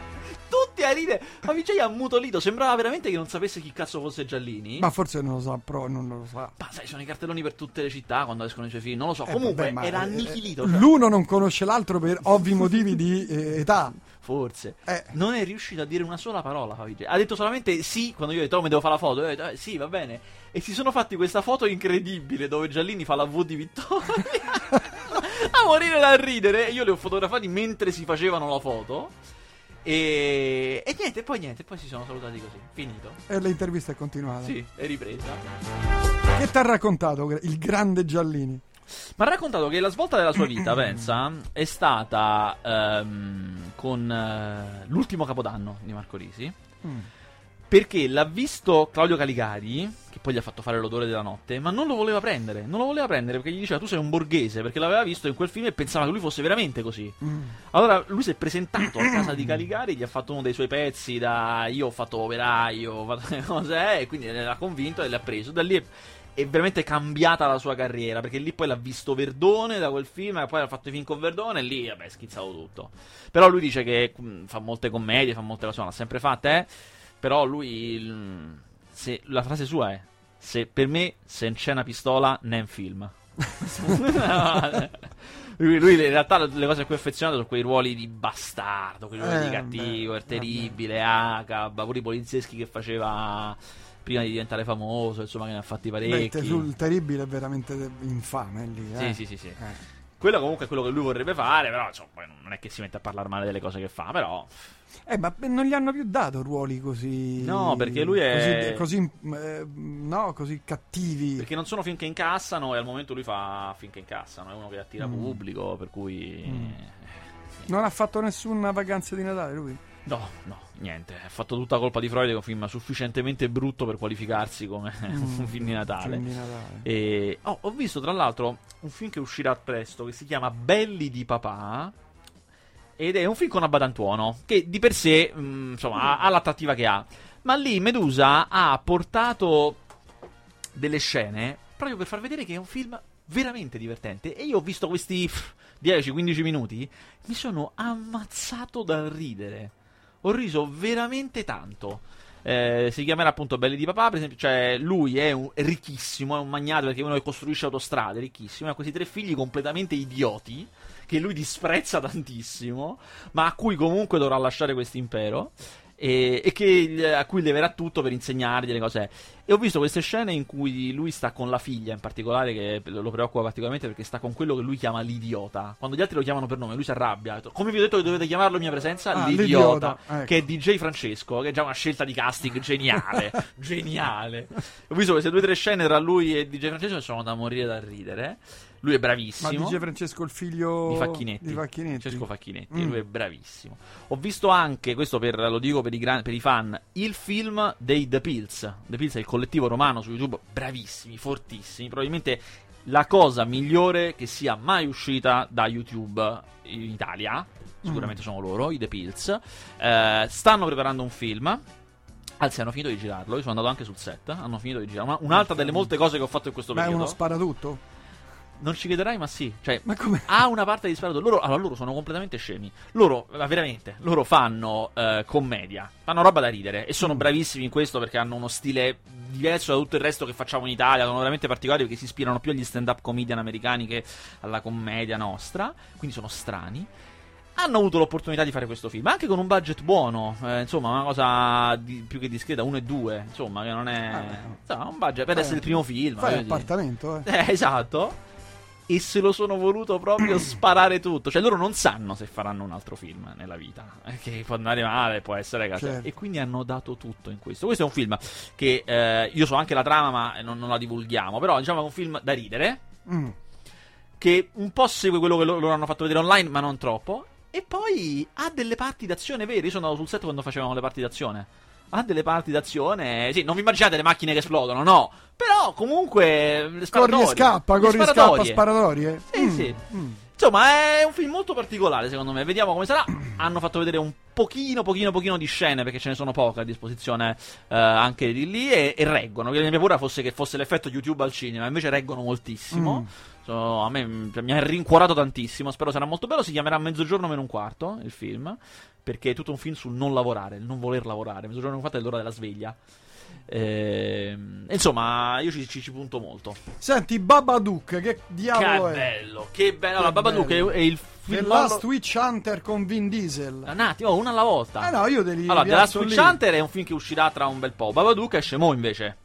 Speaker 2: [LAUGHS] Tutti mica ride. Ma Vijay ha ammutolito. Sembrava veramente che non sapesse chi cazzo fosse Giallini.
Speaker 1: Ma forse non lo sa, però non lo sa.
Speaker 2: Ma sai, sono i cartelloni per tutte le città quando escono i suoi film. Non lo so.
Speaker 1: Eh,
Speaker 2: Comunque
Speaker 1: vabbè,
Speaker 2: era
Speaker 1: eh,
Speaker 2: annichilito. cioè.
Speaker 1: L'uno non conosce l'altro per ovvi motivi di eh, età.
Speaker 2: Forse.
Speaker 1: Eh.
Speaker 2: Non è riuscito a dire una sola parola Favij. Ha detto solamente sì quando io ho detto oh, mi devo fare la foto. Io ho detto eh, sì, va bene. E si sono fatti questa foto incredibile dove Giallini fa la V di Vittoria. [LAUGHS] [LAUGHS] a morire da ridere. Io li ho fotografati mentre si facevano la foto. E, e niente, poi niente, poi si sono salutati così. Finito.
Speaker 1: E l'intervista è continuata.
Speaker 2: Sì, è ripresa.
Speaker 1: Che ti ha raccontato il grande Giallini?
Speaker 2: Ma ha raccontato che la svolta della sua vita, [CLEARS THROAT] pensa, è stata ehm, con eh, l'ultimo capodanno di Marco Risi.
Speaker 1: Mm.
Speaker 2: Perché l'ha visto Claudio Caligari, che poi gli ha fatto fare l'odore della notte, ma non lo voleva prendere. Non lo voleva prendere perché gli diceva tu sei un borghese, perché l'aveva visto in quel film e pensava che lui fosse veramente così.
Speaker 1: Mm.
Speaker 2: Allora lui si è presentato a [CLEARS THROAT] casa di Caligari, gli ha fatto uno dei suoi pezzi da io ho fatto operaio, ho fatto le cose, e quindi l'ha convinto e l'ha preso. Da lì è, è veramente cambiata la sua carriera, perché lì poi l'ha visto Verdone da quel film, e poi ha fatto i film con Verdone e lì, vabbè, schizzato tutto. Però lui dice che mh, fa molte commedie, fa molte cose, non l'ha sempre fatte, eh. Però lui, se, la frase sua è, se, per me se c'è una pistola, ne è un film. [LAUGHS] lui, lui in realtà le cose a cui è affezionato sono quei ruoli di bastardo, quei ruoli
Speaker 1: Eh,
Speaker 2: di cattivo,
Speaker 1: beh,
Speaker 2: il terribile, Acab, pure i polizieschi che faceva prima di diventare famoso, insomma che ne ha fatti
Speaker 1: Beh,
Speaker 2: parecchi.
Speaker 1: te- sul terribile è veramente infame lì.
Speaker 2: Sì,
Speaker 1: eh.
Speaker 2: sì, sì, sì.
Speaker 1: Eh.
Speaker 2: Quello comunque è quello che lui vorrebbe fare, però insomma, non è che si mette a parlare male delle cose che fa, però
Speaker 1: Eh, ma non gli hanno più dato ruoli così.
Speaker 2: No, perché lui è-
Speaker 1: Così, così, eh, no, così cattivi.
Speaker 2: perché non sono film che incassano e al momento lui fa film che incassano, è uno che attira
Speaker 1: Mm.
Speaker 2: pubblico, per cui
Speaker 1: Mm. Non ha fatto nessuna vacanza di Natale lui.
Speaker 2: No, no, niente, ha fatto tutta colpa di Freud è un film sufficientemente brutto per qualificarsi come [LAUGHS]
Speaker 1: Mm,
Speaker 2: un film di Natale.
Speaker 1: film di Natale.
Speaker 2: E oh, ho visto tra l'altro un film che uscirà presto che si chiama Belli di papà. Ed è un film con Abbadantuono che di per sé mh, insomma ha, ha l'attrattiva che ha. Ma lì Medusa ha portato delle scene proprio per far vedere che è un film veramente divertente. E io ho visto questi pff, 10-15 minuti, mi sono ammazzato dal ridere. Ho riso veramente tanto. Eh, si chiamerà appunto Belli di Papà, per esempio, cioè lui è, un, è ricchissimo, è un magnato perché è uno che costruisce autostrade, ricchissimo, ha questi tre figli completamente idioti che lui disprezza tantissimo, ma a cui comunque dovrà lasciare questo impero. E, e che, a cui leverà tutto per insegnargli le cose. E ho visto queste scene in cui lui sta con la figlia, in particolare, che lo preoccupa particolarmente perché sta con quello che lui chiama l'idiota. Quando gli altri lo chiamano per nome, lui si arrabbia. Come vi ho detto che dovete chiamarlo in mia presenza?
Speaker 1: Ah,
Speaker 2: l'idiota.
Speaker 1: l'idiota, ecco.
Speaker 2: Che è DJ Francesco, che è già una scelta di casting geniale. [LAUGHS] geniale. Ho visto queste due o tre scene tra lui e DJ Francesco e sono da morire da ridere. Lui è
Speaker 1: Ma
Speaker 2: bravissimo.
Speaker 1: dice Francesco il figlio
Speaker 2: Di Facchinetti.
Speaker 1: Di Facchinetti.
Speaker 2: Francesco Facchinetti,
Speaker 1: Mm.
Speaker 2: lui è bravissimo. Ho visto anche, questo per, lo dico per i, gran- per i fan, il film dei The Pills. The Pills è il collettivo romano su YouTube, bravissimi, fortissimi. Probabilmente la cosa migliore che sia mai uscita da YouTube in Italia. Sicuramente sono loro, i The Pills. Eh, stanno preparando un film. Anzi, hanno finito di girarlo. Io sono andato anche sul set. Hanno finito di girarlo. Una- un'altra delle molte cose che ho fatto in questo
Speaker 1: Ma è
Speaker 2: periodo.
Speaker 1: uno sparatutto?
Speaker 2: Non ci crederai, ma sì. Cioè,
Speaker 1: Ma
Speaker 2: ha una parte di sparato. Loro, allora, loro sono completamente scemi. Loro, veramente, loro fanno eh, commedia, fanno roba da ridere e sono bravissimi in questo perché hanno uno stile diverso da tutto il resto che facciamo in Italia. Sono veramente particolari perché si ispirano più agli stand-up comedian americani che alla commedia nostra. Quindi sono strani. Hanno avuto l'opportunità di fare questo film, anche con un budget buono, eh, insomma, una cosa di- più che discreta, 1 e 2, insomma, che non è.
Speaker 1: Ah,
Speaker 2: insomma, un budget per
Speaker 1: fai-
Speaker 2: essere il primo film.
Speaker 1: Fai
Speaker 2: voglio dire.
Speaker 1: appartamento, eh.
Speaker 2: Eh, esatto. E se lo sono voluto proprio [CLEARS THROAT] sparare tutto. Cioè, loro non sanno se faranno un altro film nella vita. eh, Che può andare male, può essere cazzo.
Speaker 1: Certo.
Speaker 2: E quindi hanno dato tutto in questo. Questo è un film che eh, io so anche la trama, ma non, non la divulghiamo. Però, diciamo, è un film da ridere.
Speaker 1: Mm.
Speaker 2: Che un po' segue quello che lo- loro hanno fatto vedere online, ma non troppo. E poi ha delle parti d'azione vere. Io sono andato sul set quando facevamo le parti d'azione. Ha delle parti d'azione. Sì, non vi immaginate le macchine che esplodono, no. Però comunque. le
Speaker 1: Corri e scappa, corri e scappa,
Speaker 2: sparatorie.
Speaker 1: sparatorie.
Speaker 2: Sì,
Speaker 1: Mm,
Speaker 2: sì.
Speaker 1: mm.
Speaker 2: Insomma, è un film molto particolare, secondo me. Vediamo come sarà. [CLEARS THROAT] Hanno fatto vedere un pochino, pochino, pochino di scene, perché ce ne sono poche a disposizione eh, anche di lì, e, e reggono. La mia paura fosse che fosse l'effetto YouTube al cinema, invece reggono moltissimo.
Speaker 1: Mm.
Speaker 2: So, a me cioè, mi ha rincuorato tantissimo. Spero sarà molto bello. Si chiamerà Mezzogiorno meno un quarto il film. Perché è tutto un film sul non lavorare, il non voler lavorare. Mezzogiorno quarto è l'ora della sveglia. Ehm, insomma, io ci, ci, ci punto molto.
Speaker 1: Senti, Babadook, che diavolo
Speaker 2: che
Speaker 1: è?
Speaker 2: bello, che bello. Allora, Babadook è,
Speaker 1: bello.
Speaker 2: è il
Speaker 1: The
Speaker 2: film.
Speaker 1: Last Witch Hunter con Vin Diesel.
Speaker 2: Un attimo, oh, una alla volta.
Speaker 1: Eh no, io te li
Speaker 2: Allora, The Last Witch
Speaker 1: lì.
Speaker 2: Hunter è un film che uscirà tra un bel po'. Babadook esce mo invece.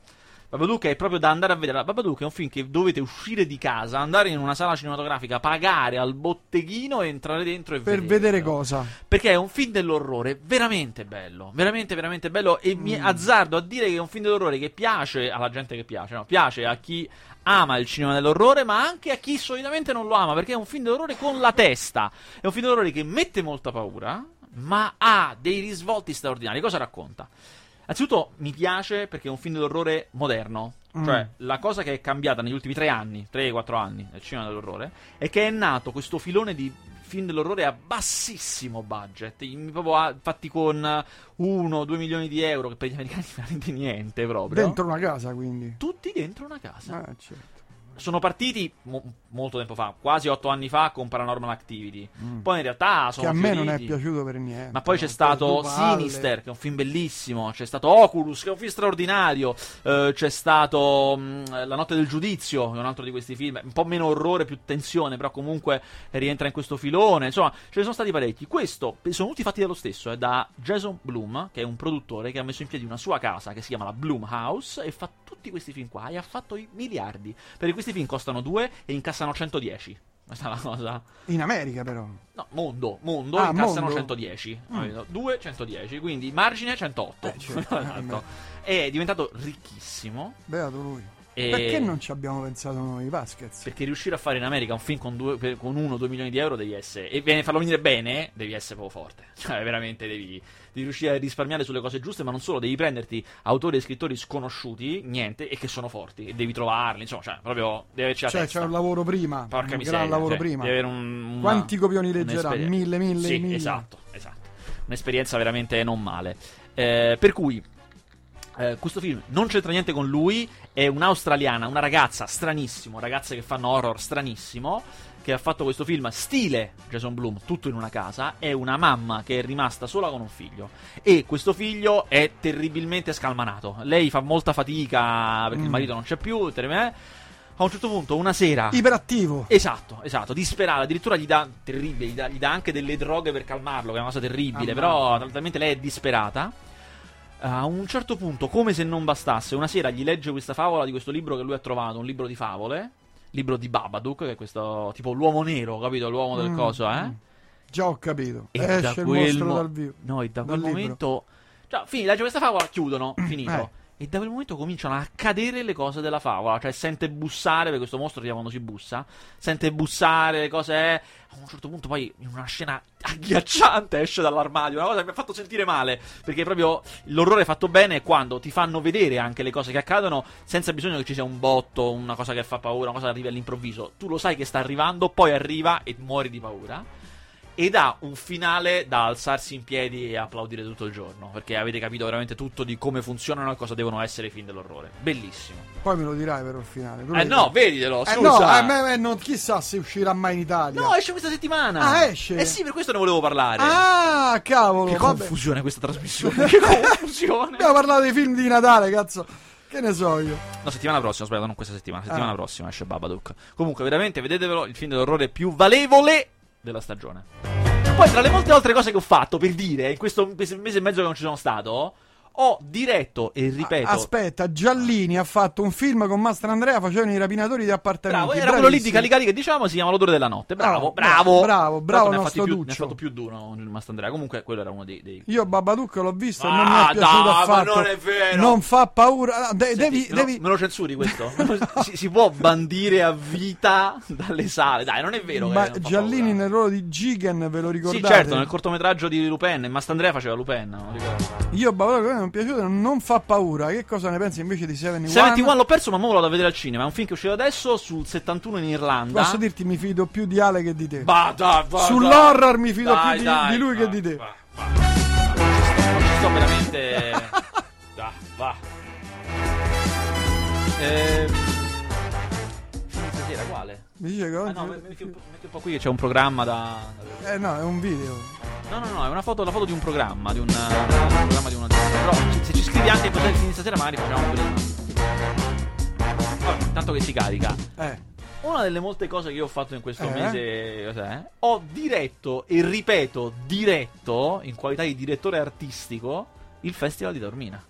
Speaker 2: Babadook è proprio da andare a vedere. La Babadook è un film che dovete uscire di casa, andare in una sala cinematografica, pagare al botteghino e entrare dentro e
Speaker 1: Per
Speaker 2: vederlo.
Speaker 1: vedere cosa.
Speaker 2: Perché è un film dell'orrore veramente bello, veramente veramente bello e mi
Speaker 1: Mm.
Speaker 2: azzardo a dire che è un film dell'orrore che piace alla gente che piace, no? piace a chi ama il cinema dell'orrore, ma anche a chi solitamente non lo ama, perché è un film dell'orrore con la testa. È un film dell'orrore che mette molta paura, ma ha dei risvolti straordinari. Cosa racconta? Anzitutto mi piace perché è un film dell'orrore moderno.
Speaker 1: Mm.
Speaker 2: Cioè, la cosa che è cambiata negli ultimi tre anni, 3-4 anni del cinema dell'orrore, è che è nato questo filone di film dell'orrore a bassissimo budget, proprio a- fatti con 1-2 milioni di euro, che per gli americani [LAUGHS] veramente niente proprio.
Speaker 1: Dentro una casa, quindi.
Speaker 2: Tutti dentro una casa.
Speaker 1: Eh, certo.
Speaker 2: Sono partiti mo- molto tempo fa, quasi 8 anni fa, con Paranormal Activity.
Speaker 1: Mm.
Speaker 2: Poi in realtà
Speaker 1: Che
Speaker 2: sono
Speaker 1: a me non è
Speaker 2: fioriti.
Speaker 1: piaciuto per niente.
Speaker 2: Ma poi c'è stato
Speaker 1: per.
Speaker 2: Sinister, che è un film bellissimo. C'è stato Oculus, che è un film straordinario. eh, c'è stato mh, La notte del giudizio, che è un altro di questi film. Un po' meno orrore, più tensione, però comunque rientra in questo filone. Insomma, ce ne sono stati parecchi. Questo sono tutti fatti dallo stesso. È da Jason Bloom, che è un produttore che ha messo in piedi una sua casa che si chiama la Bloom House. E fa tutti questi film qua. E ha fatto i miliardi. Perché questi film costano 2 e incassano 110. Questa è la cosa.
Speaker 1: In America, però.
Speaker 2: No, mondo, mondo,
Speaker 1: Ah,
Speaker 2: incassano
Speaker 1: mondo.
Speaker 2: 110.
Speaker 1: Mm.
Speaker 2: 2, 110, quindi margine 108.
Speaker 1: Eh, certo, [LAUGHS] eh,
Speaker 2: Esatto. È diventato ricchissimo.
Speaker 1: Beato lui.
Speaker 2: E...
Speaker 1: Perché non ci abbiamo pensato noi, Vasquez?
Speaker 2: Perché riuscire a fare in America un film con, due, con 1-2 milioni di euro devi essere. E viene- farlo venire bene, devi essere proprio forte. [LAUGHS] Cioè, veramente devi, devi riuscire a risparmiare sulle cose giuste, ma non solo, devi prenderti autori e scrittori sconosciuti, niente, e che sono forti. E devi trovarli, insomma, cioè, proprio devi averci la
Speaker 1: Cioè,
Speaker 2: testa.
Speaker 1: c'è un lavoro prima.
Speaker 2: Porca
Speaker 1: un
Speaker 2: miseria.
Speaker 1: gran lavoro
Speaker 2: cioè,
Speaker 1: prima.
Speaker 2: devi avere un- una-
Speaker 1: Quanti copioni leggerà? Mille, mille,
Speaker 2: sì,
Speaker 1: mille.
Speaker 2: esatto, esatto. Un'esperienza veramente non male. Eh, per cui eh, questo film non c'entra niente con lui, è un'australiana, una ragazza stranissimo, ragazze che fanno horror stranissimo, che ha fatto questo film stile Jason Bloom, tutto in una casa, è una mamma che è rimasta sola con un figlio e questo figlio è terribilmente scalmanato. Lei fa molta fatica perché il
Speaker 1: Mm.
Speaker 2: marito non c'è più, ter- eh. a un certo punto una sera
Speaker 1: Iperattivo.
Speaker 2: Esatto, esatto, disperato, addirittura gli dà terribile, gli dà, gli dà anche delle droghe per calmarlo, che è una cosa terribile,
Speaker 1: Ammazza.
Speaker 2: però talmente lei è disperata. A un certo punto, come se non bastasse, una sera gli legge questa favola di questo libro che lui ha trovato, un libro di favole, libro di Babadook, che è questo tipo l'uomo nero, capito? L'uomo del
Speaker 1: Mm,
Speaker 2: coso, eh?
Speaker 1: mm. Già ho capito.
Speaker 2: E da
Speaker 1: Esce il
Speaker 2: quel
Speaker 1: mostro
Speaker 2: mo-
Speaker 1: dal vivo.
Speaker 2: No, e da
Speaker 1: dal
Speaker 2: quel
Speaker 1: libro.
Speaker 2: momento. Cioè, fini, legge questa favola, chiudono, [CLEARS THROAT] finito.
Speaker 1: Eh.
Speaker 2: E da quel momento cominciano a cadere le cose della favola. Cioè, sente bussare, perché questo mostro quando si bussa. Sente bussare le cose. eh. A un certo punto, poi, in una scena agghiacciante, esce dall'armadio. Una cosa che mi ha fatto sentire male. Perché proprio l'orrore fatto bene è quando ti fanno vedere anche le cose che accadono senza bisogno che ci sia un botto, una cosa che fa paura, una cosa che arriva all'improvviso. Tu lo sai che sta arrivando, poi arriva e muori di paura ed ha un finale da alzarsi in piedi e applaudire tutto il giorno perché avete capito veramente tutto di come funzionano e cosa devono essere i film dell'orrore bellissimo
Speaker 1: Poi me lo dirai però il finale. Tu
Speaker 2: eh no
Speaker 1: dirai.
Speaker 2: veditelo
Speaker 1: Eh
Speaker 2: scusa
Speaker 1: no, a me, eh, non, chissà se uscirà mai in Italia.
Speaker 2: no esce questa settimana
Speaker 1: Ah, esce?
Speaker 2: eh sì per questo ne volevo parlare
Speaker 1: Ah, cavolo.
Speaker 2: che
Speaker 1: vabbè.
Speaker 2: confusione questa trasmissione [LAUGHS] che confusione
Speaker 1: Abbiamo parlato dei film di Natale, cazzo. Che ne so io.
Speaker 2: No, settimana prossima, sbagliato, non questa settimana. Settimana
Speaker 1: Ah.
Speaker 2: prossima esce Babadook. Comunque, veramente, vedetevelo, il film dell'orrore più valevole della stagione. Poi, tra le molte altre cose che ho fatto, per dire, in questo mese e mezzo che non ci sono stato, ho diretto e ripeto...
Speaker 1: A- Aspetta, Giallini ha fatto un film con Mastro Andrea, facevano i rapinatori di appartamenti.
Speaker 2: Bravo, era quello lì di
Speaker 1: Bravissimo.
Speaker 2: Calicari che diciamo si chiama L'odore della notte. Bravo,
Speaker 1: Ah,
Speaker 2: bravo.
Speaker 1: bravo, bravo,
Speaker 2: l'altro ne ha più, Ne ha fatto più di uno il Mastandrea. Comunque, quello era uno dei... dei...
Speaker 1: Io Babadook l'ho visto e
Speaker 2: Ah,
Speaker 1: non mi è piaciuto
Speaker 2: no, ma
Speaker 1: affatto.
Speaker 2: non è vero.
Speaker 1: Non fa paura. Ah, de-
Speaker 2: Senti,
Speaker 1: devi,
Speaker 2: me, lo,
Speaker 1: devi-
Speaker 2: me lo censuri questo? [LAUGHS] si, si può bandire a vita dalle sale. Dai, non è vero.
Speaker 1: Ma
Speaker 2: non
Speaker 1: Giallini nel ruolo di Jigen, ve lo
Speaker 2: Sì,
Speaker 1: ricordate?
Speaker 2: certo, nel cortometraggio di Lupin, Mastandrea faceva Lupin.
Speaker 1: Io Babadook non è piaciuto, non fa paura. Che cosa ne pensi invece di Seven in
Speaker 2: 71 l'ho perso, ma lo vado a vedere al cinema. È un film che è uscito adesso sul 71 in Irlanda.
Speaker 1: Posso dirti, mi fido più di Ale che di te.
Speaker 2: Bah, dai, bah,
Speaker 1: Sull'horror mi fido
Speaker 2: Dai,
Speaker 1: più di,
Speaker 2: dai,
Speaker 1: di lui che
Speaker 2: bah,
Speaker 1: di te.
Speaker 2: bah, bah. sto veramente. [LAUGHS] Ah, va. Ehm.
Speaker 1: Mi dice che
Speaker 2: Ah,
Speaker 1: oggi...
Speaker 2: no, metti un, po', metti un po' qui che c'è un programma da.
Speaker 1: Eh no, è un video.
Speaker 2: No, no, no, è una foto, la foto di un programma, di un, un programma di una Però se, se ci scrivi anche in potete finire stasera magari facciamo prima. Vabbè, tanto che si carica.
Speaker 1: Eh.
Speaker 2: Una delle molte cose che io ho fatto in questo
Speaker 1: Eh?
Speaker 2: mese, cos'è? Ho diretto e ripeto, diretto in qualità di direttore artistico il Festival di Taormina.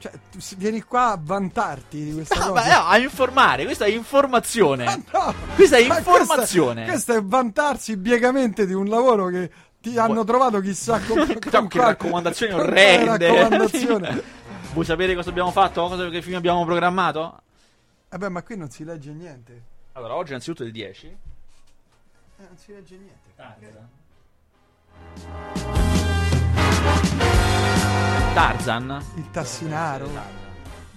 Speaker 1: Cioè, vieni qua a vantarti di questa
Speaker 2: No,
Speaker 1: cosa.
Speaker 2: ma no, a informare, questa è informazione.
Speaker 1: Ma no!
Speaker 2: Questa è
Speaker 1: Ma
Speaker 2: informazione.
Speaker 1: Questo, è vantarsi biegamente di un lavoro che ti hanno trovato chissà [LAUGHS] con, con
Speaker 2: che raccomandazioni orrende.
Speaker 1: raccomandazione. [LAUGHS]
Speaker 2: Vuoi sapere cosa abbiamo fatto? Cosa, che film abbiamo programmato?
Speaker 1: Vabbè, ma qui non si legge niente.
Speaker 2: Allora, oggi innanzitutto è il 10.
Speaker 1: Eh, non si legge niente.
Speaker 2: Tarzan?
Speaker 1: Il tassinaro.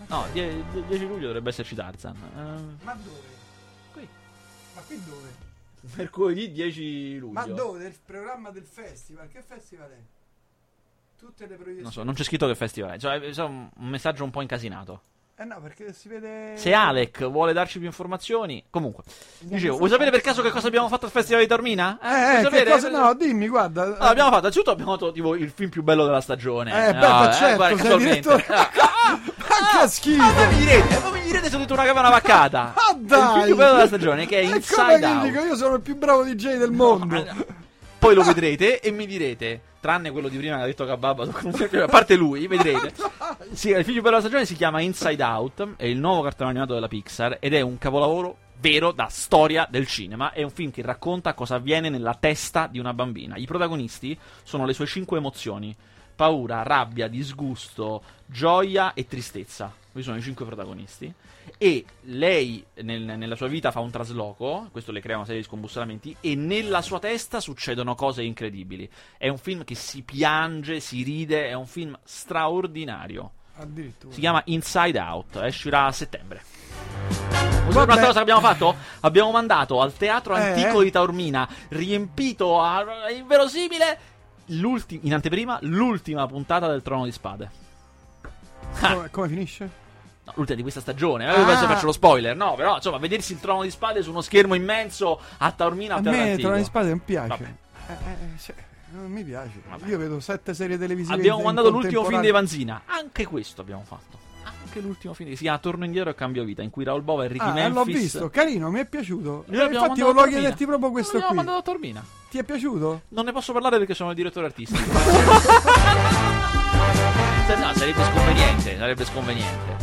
Speaker 2: No, die- die- 10 luglio dovrebbe esserci Tarzan. Eh,
Speaker 1: Ma dove?
Speaker 2: qui.
Speaker 1: Ma qui dove?
Speaker 2: Mercoledì 10 luglio.
Speaker 1: Ma dove? Del programma del festival? Che festival è? Tutte le proiezioni.
Speaker 2: Non so, non c'è scritto che festival è. Cioè, è un messaggio un po' incasinato.
Speaker 1: Eh no, perché si vede.
Speaker 2: Se Alec vuole darci più informazioni. Comunque, dicevo, vuoi sapere per caso che cosa abbiamo fatto al Festival di Taormina?
Speaker 1: Eh,
Speaker 2: Vuoi
Speaker 1: eh, che
Speaker 2: sapere?
Speaker 1: cosa... No, dimmi, guarda.
Speaker 2: Allora, abbiamo fatto, innanzitutto abbiamo fatto tipo il film più bello della stagione.
Speaker 1: Eh, beh,
Speaker 2: No,
Speaker 1: beh, certo,
Speaker 2: guarda,
Speaker 1: sei
Speaker 2: casualmente.
Speaker 1: direttore.
Speaker 2: Ah,
Speaker 1: Ma che schifo!
Speaker 2: Ah, ma mi direte, ma mi direte se ho detto una cagata una vaccata.
Speaker 1: Ah,
Speaker 2: È il
Speaker 1: dai!
Speaker 2: film più bello della stagione, che è
Speaker 1: È come
Speaker 2: Inside
Speaker 1: che
Speaker 2: Out.
Speaker 1: dico, io sono il più bravo DJ del mondo.
Speaker 2: Poi lo vedrete e mi direte, tranne quello di prima che ha detto Kababa, a parte lui, vedrete. [LAUGHS] Sì, il più bello della stagione si chiama Inside Out, è il nuovo cartone animato della Pixar ed è un capolavoro vero da storia del cinema. È un film che racconta cosa avviene nella testa di una bambina. I protagonisti sono le sue cinque emozioni: paura, rabbia, disgusto, gioia e tristezza. Questi sono i cinque protagonisti. E lei nel- nella sua vita fa un trasloco, questo le crea una serie di scombussolamenti, e nella sua testa succedono cose incredibili. È un film che si piange, si ride, è un film straordinario.
Speaker 1: Addirittura.
Speaker 2: Si chiama Inside Out, uscirà a settembre. Vuoi un'altra cosa che abbiamo fatto? Abbiamo mandato al teatro
Speaker 1: Eh?
Speaker 2: antico di Taormina, riempito a inverosimile, in anteprima, l'ultima puntata del Trono di Spade.
Speaker 1: Come, come finisce?
Speaker 2: No, l'ultima di questa stagione. Eh,
Speaker 1: Ah.
Speaker 2: Adesso faccio lo spoiler. No, però, insomma, vedersi il Trono di Spade su uno schermo immenso a Taormina
Speaker 1: A
Speaker 2: teatro
Speaker 1: me
Speaker 2: antico.
Speaker 1: Trono di Spade non piace.
Speaker 2: Vabbè.
Speaker 1: Eh, eh, sì, non mi piace.
Speaker 2: Vabbè.
Speaker 1: Io vedo sette serie televisive.
Speaker 2: Abbiamo mandato l'ultimo film di. Vanzina. Anche questo abbiamo fatto. Anche l'ultimo film. Si chiama Torno indietro e cambio vita. In cui Raul Bova e Ricky
Speaker 1: Ah,
Speaker 2: Memphis.
Speaker 1: l'ho visto, carino, mi è piaciuto. Eh, infatti
Speaker 2: a
Speaker 1: volevo chiederti proprio questo qui.
Speaker 2: mandato a Taormina.
Speaker 1: Ti è piaciuto?
Speaker 2: Non ne posso parlare perché sono il direttore artistico. [LAUGHS] No, sarebbe sconveniente. Sarebbe sconveniente.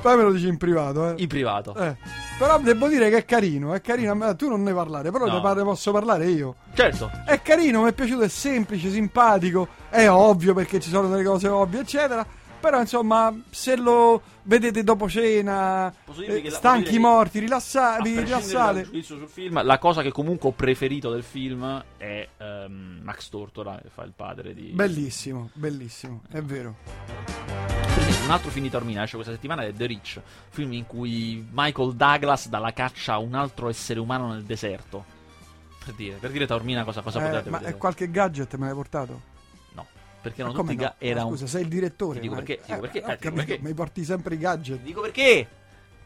Speaker 1: Poi me lo dici in privato, eh.
Speaker 2: In privato.
Speaker 1: Eh. Però devo dire che è carino, è carino. Tu non ne parlare, però
Speaker 2: No.
Speaker 1: ne posso parlare io.
Speaker 2: Certo.
Speaker 1: È carino, mi è piaciuto, è semplice, simpatico, è ovvio perché ci sono delle cose ovvie, eccetera. Però insomma, se lo vedete dopo cena, eh,
Speaker 2: la-
Speaker 1: stanchi, morti, rilassati, rilassate.
Speaker 2: giudizio sul film, la cosa che comunque ho preferito del film è ehm, Max Tortora che fa il padre di.
Speaker 1: Bellissimo, bellissimo, è vero.
Speaker 2: Un altro film di Taormina esce questa settimana è The Rich, film in cui Michael Douglas dà la caccia a un altro essere umano nel deserto. Per dire, per dire Taormina cosa, cosa
Speaker 1: Eh,
Speaker 2: potete
Speaker 1: ma
Speaker 2: vedere?
Speaker 1: è qualche gadget me l'hai portato?
Speaker 2: No, perché
Speaker 1: Ma come
Speaker 2: tutti ga-
Speaker 1: no?
Speaker 2: era
Speaker 1: Ma
Speaker 2: un
Speaker 1: Scusa, sei il direttore.
Speaker 2: Ti dico
Speaker 1: ma-
Speaker 2: perché, ti dico perché, eh, dico perché.
Speaker 1: Mi porti sempre i gadget.
Speaker 2: Dico perché?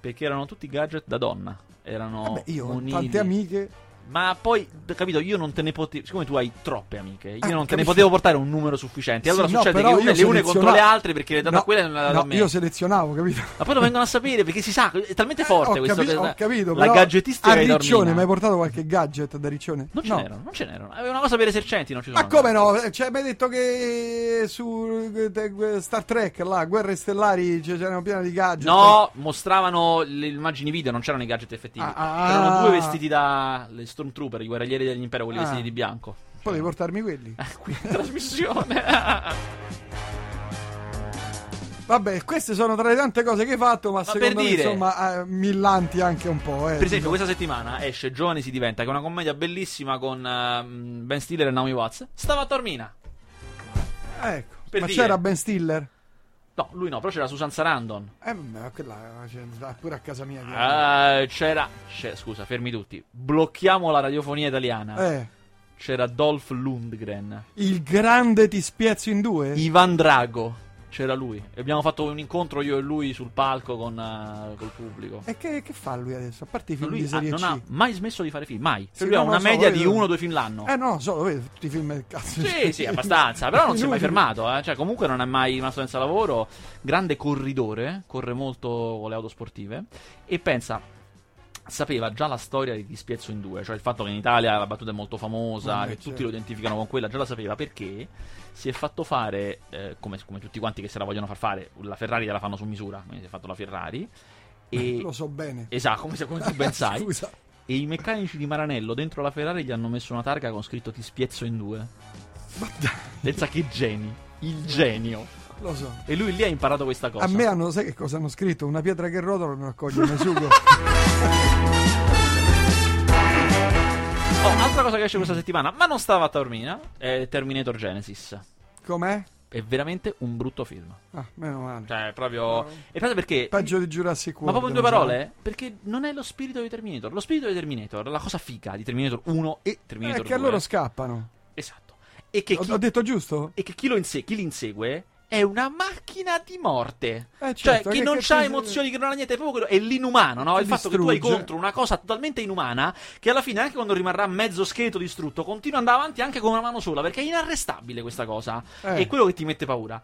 Speaker 2: Perché erano tutti gadget da donna. Erano
Speaker 1: Vabbè, io ho tante amiche.
Speaker 2: Ma poi, capito, io non te ne potevo. Siccome tu hai troppe amiche, io
Speaker 1: Ah,
Speaker 2: non te ne potevo portare un numero sufficiente. Allora
Speaker 1: Sì, no,
Speaker 2: succede
Speaker 1: però
Speaker 2: che une, le une contro le altre perché le hai dato a
Speaker 1: No,
Speaker 2: quelle e non le
Speaker 1: no,
Speaker 2: a me.
Speaker 1: io selezionavo, capito?
Speaker 2: Ma poi lo vengono a sapere perché si sa, è talmente
Speaker 1: Eh,
Speaker 2: forte
Speaker 1: ho,
Speaker 2: questo
Speaker 1: capi-
Speaker 2: che-
Speaker 1: ho capito,
Speaker 2: la gadgetistica
Speaker 1: a
Speaker 2: di
Speaker 1: Riccione mi hai portato qualche gadget da Riccione?
Speaker 2: Non ce
Speaker 1: no.
Speaker 2: n'erano, non ce n'erano. È una cosa per esercenti, non ci sono.
Speaker 1: Ma come no? Cioè, mi hai detto che su eh, Star Trek, là, Guerre Stellari, c'erano piene di gadget.
Speaker 2: No, mostravano le immagini video, non c'erano i gadget effettivi.
Speaker 1: Ah, ah,
Speaker 2: Erano
Speaker 1: ah.
Speaker 2: due vestiti da Stormtrooper, i guerriglieri dell'impero, quelli
Speaker 1: Ah.
Speaker 2: vestiti di bianco.
Speaker 1: Potevi portarmi quelli. [LAUGHS]
Speaker 2: Qui trasmissione. [LAUGHS]
Speaker 1: Vabbè, queste sono tra le tante cose che hai fatto, ma,
Speaker 2: Ma
Speaker 1: secondo
Speaker 2: per
Speaker 1: me,
Speaker 2: dire-
Speaker 1: insomma, eh, millanti anche un po'. Eh,
Speaker 2: per esempio, questa settimana esce Giovani si diventa, che è una commedia bellissima con ehm, Ben Stiller e Naomi Watts. Stava a Taormina.
Speaker 1: Ecco,
Speaker 2: per
Speaker 1: ma
Speaker 2: dire.
Speaker 1: c'era Ben Stiller?
Speaker 2: No, lui no, però c'era Susan Sarandon.
Speaker 1: Eh, ma quella sta pure a casa mia.
Speaker 2: Eh, c'era, c'è- Scusa, fermi tutti. Blocchiamo la radiofonia italiana.
Speaker 1: Eh,
Speaker 2: c'era Dolph Lundgren.
Speaker 1: Il grande ti spiezzo in due?
Speaker 2: Ivan Drago. C'era lui. E abbiamo fatto un incontro io e lui sul palco con uh, col pubblico.
Speaker 1: E che, che, fa lui adesso? A parte i film
Speaker 2: lui
Speaker 1: di serie
Speaker 2: ha, non ha mai smesso di fare film, mai.
Speaker 1: Sì,
Speaker 2: lui
Speaker 1: no,
Speaker 2: ha una
Speaker 1: so,
Speaker 2: media
Speaker 1: vedo.
Speaker 2: di uno o due film l'anno.
Speaker 1: Eh no, solo vedo tutti i film del cazzo.
Speaker 2: Sì, sì, abbastanza. Però non si è mai fermato. Eh. Cioè, comunque non è mai rimasto senza lavoro. Grande corridore, corre molto con le auto sportive. E pensa, sapeva già la storia di Ti spiezzo in due. Cioè il fatto che in Italia la battuta è molto famosa,
Speaker 1: Vabbè,
Speaker 2: che
Speaker 1: certo.
Speaker 2: tutti lo identificano con quella, già la sapeva perché si è fatto fare, eh, come, come tutti quanti che se la vogliono far fare, la Ferrari la fanno su misura. Quindi si è fatto la Ferrari. E,
Speaker 1: Lo so bene.
Speaker 2: esatto, come, se- come tu ben [LAUGHS] sai.
Speaker 1: Scusa.
Speaker 2: E i meccanici di Maranello dentro la Ferrari gli hanno messo una targa con scritto Ti spiezzo in due. Pensa che geni. Il genio.
Speaker 1: Lo so.
Speaker 2: E lui lì ha imparato questa cosa.
Speaker 1: A me hanno, sai che cosa hanno scritto? Una pietra che rotola non raccoglie Mesugo. [LAUGHS]
Speaker 2: Oh, altra cosa che esce questa settimana, ma non stava a Taormina, è Terminator Genesis.
Speaker 1: Com'è?
Speaker 2: È veramente un brutto film.
Speaker 1: Ah, meno male.
Speaker 2: Cioè, proprio. E proprio perché.
Speaker 1: Peggio di Jurassic
Speaker 2: Ma
Speaker 1: World.
Speaker 2: proprio in due parole? Perché non è lo spirito di Terminator. Lo spirito di Terminator, la cosa fica di Terminator 1 e
Speaker 1: Eh,
Speaker 2: Terminator
Speaker 1: che
Speaker 2: 2.
Speaker 1: loro scappano.
Speaker 2: Esatto. E che
Speaker 1: Ho,
Speaker 2: chi,
Speaker 1: ho detto giusto?
Speaker 2: e che chi lo inse- chi li insegue è una macchina di morte.
Speaker 1: Eh,
Speaker 2: Cioè,
Speaker 1: certo,
Speaker 2: che,
Speaker 1: che-
Speaker 2: non
Speaker 1: che
Speaker 2: ha
Speaker 1: ti-
Speaker 2: emozioni, che non ha niente, è proprio quello, è l'inumano, no? Il fatto che tu hai
Speaker 1: distrugge.
Speaker 2: contro una cosa totalmente inumana, che alla fine, anche quando rimarrà mezzo scheletro distrutto, continua ad andare avanti anche con una mano sola, perché è inarrestabile questa cosa.
Speaker 1: Eh.
Speaker 2: È quello che ti mette paura.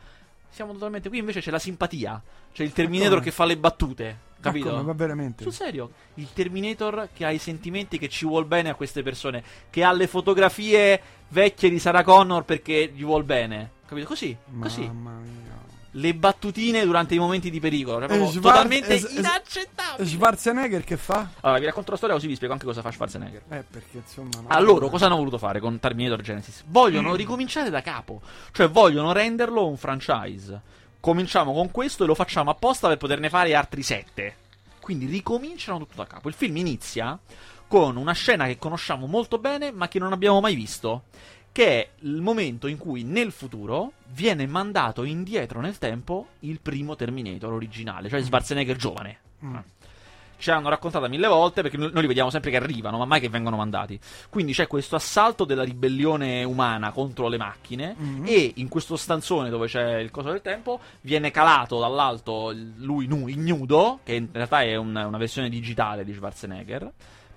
Speaker 2: Siamo totalmente qui, invece c'è la simpatia. C'è il Terminator che fa le battute.
Speaker 1: Ma
Speaker 2: Capito?
Speaker 1: come? Ma veramente?
Speaker 2: Sul serio, il Terminator che ha i sentimenti che ci vuol bene a queste persone, che ha le fotografie vecchie di Sarah Connor perché gli vuol bene. Capito? Così, così.
Speaker 1: Mamma mia.
Speaker 2: Le battutine durante i momenti di pericolo, cioè proprio
Speaker 1: E Schwar-
Speaker 2: totalmente
Speaker 1: es- es-
Speaker 2: inaccettabile.
Speaker 1: Schwarzenegger che fa?
Speaker 2: Allora, vi racconto la storia così vi spiego anche cosa fa Schwarzenegger.
Speaker 1: Eh, perché insomma... no.
Speaker 2: A loro cosa hanno voluto fare con Terminator Genesis? Vogliono ricominciare da capo, cioè vogliono renderlo un franchise. Cominciamo con questo e lo facciamo apposta per poterne fare altri sette. Quindi ricominciano tutto da capo. Il film inizia con una scena che conosciamo molto bene, ma che non abbiamo mai visto. Che è il momento in cui nel futuro viene mandato indietro nel tempo il primo Terminator originale, cioè Schwarzenegger giovane.
Speaker 1: Mm.
Speaker 2: Ci hanno raccontata mille volte perché noi li vediamo sempre che arrivano, ma mai che vengono mandati. Quindi c'è questo assalto della ribellione umana contro le macchine.
Speaker 1: Mhm.
Speaker 2: E in questo stanzone dove c'è il coso del tempo viene calato dall'alto lui nu- ignudo, che in realtà è un- una versione digitale di Schwarzenegger.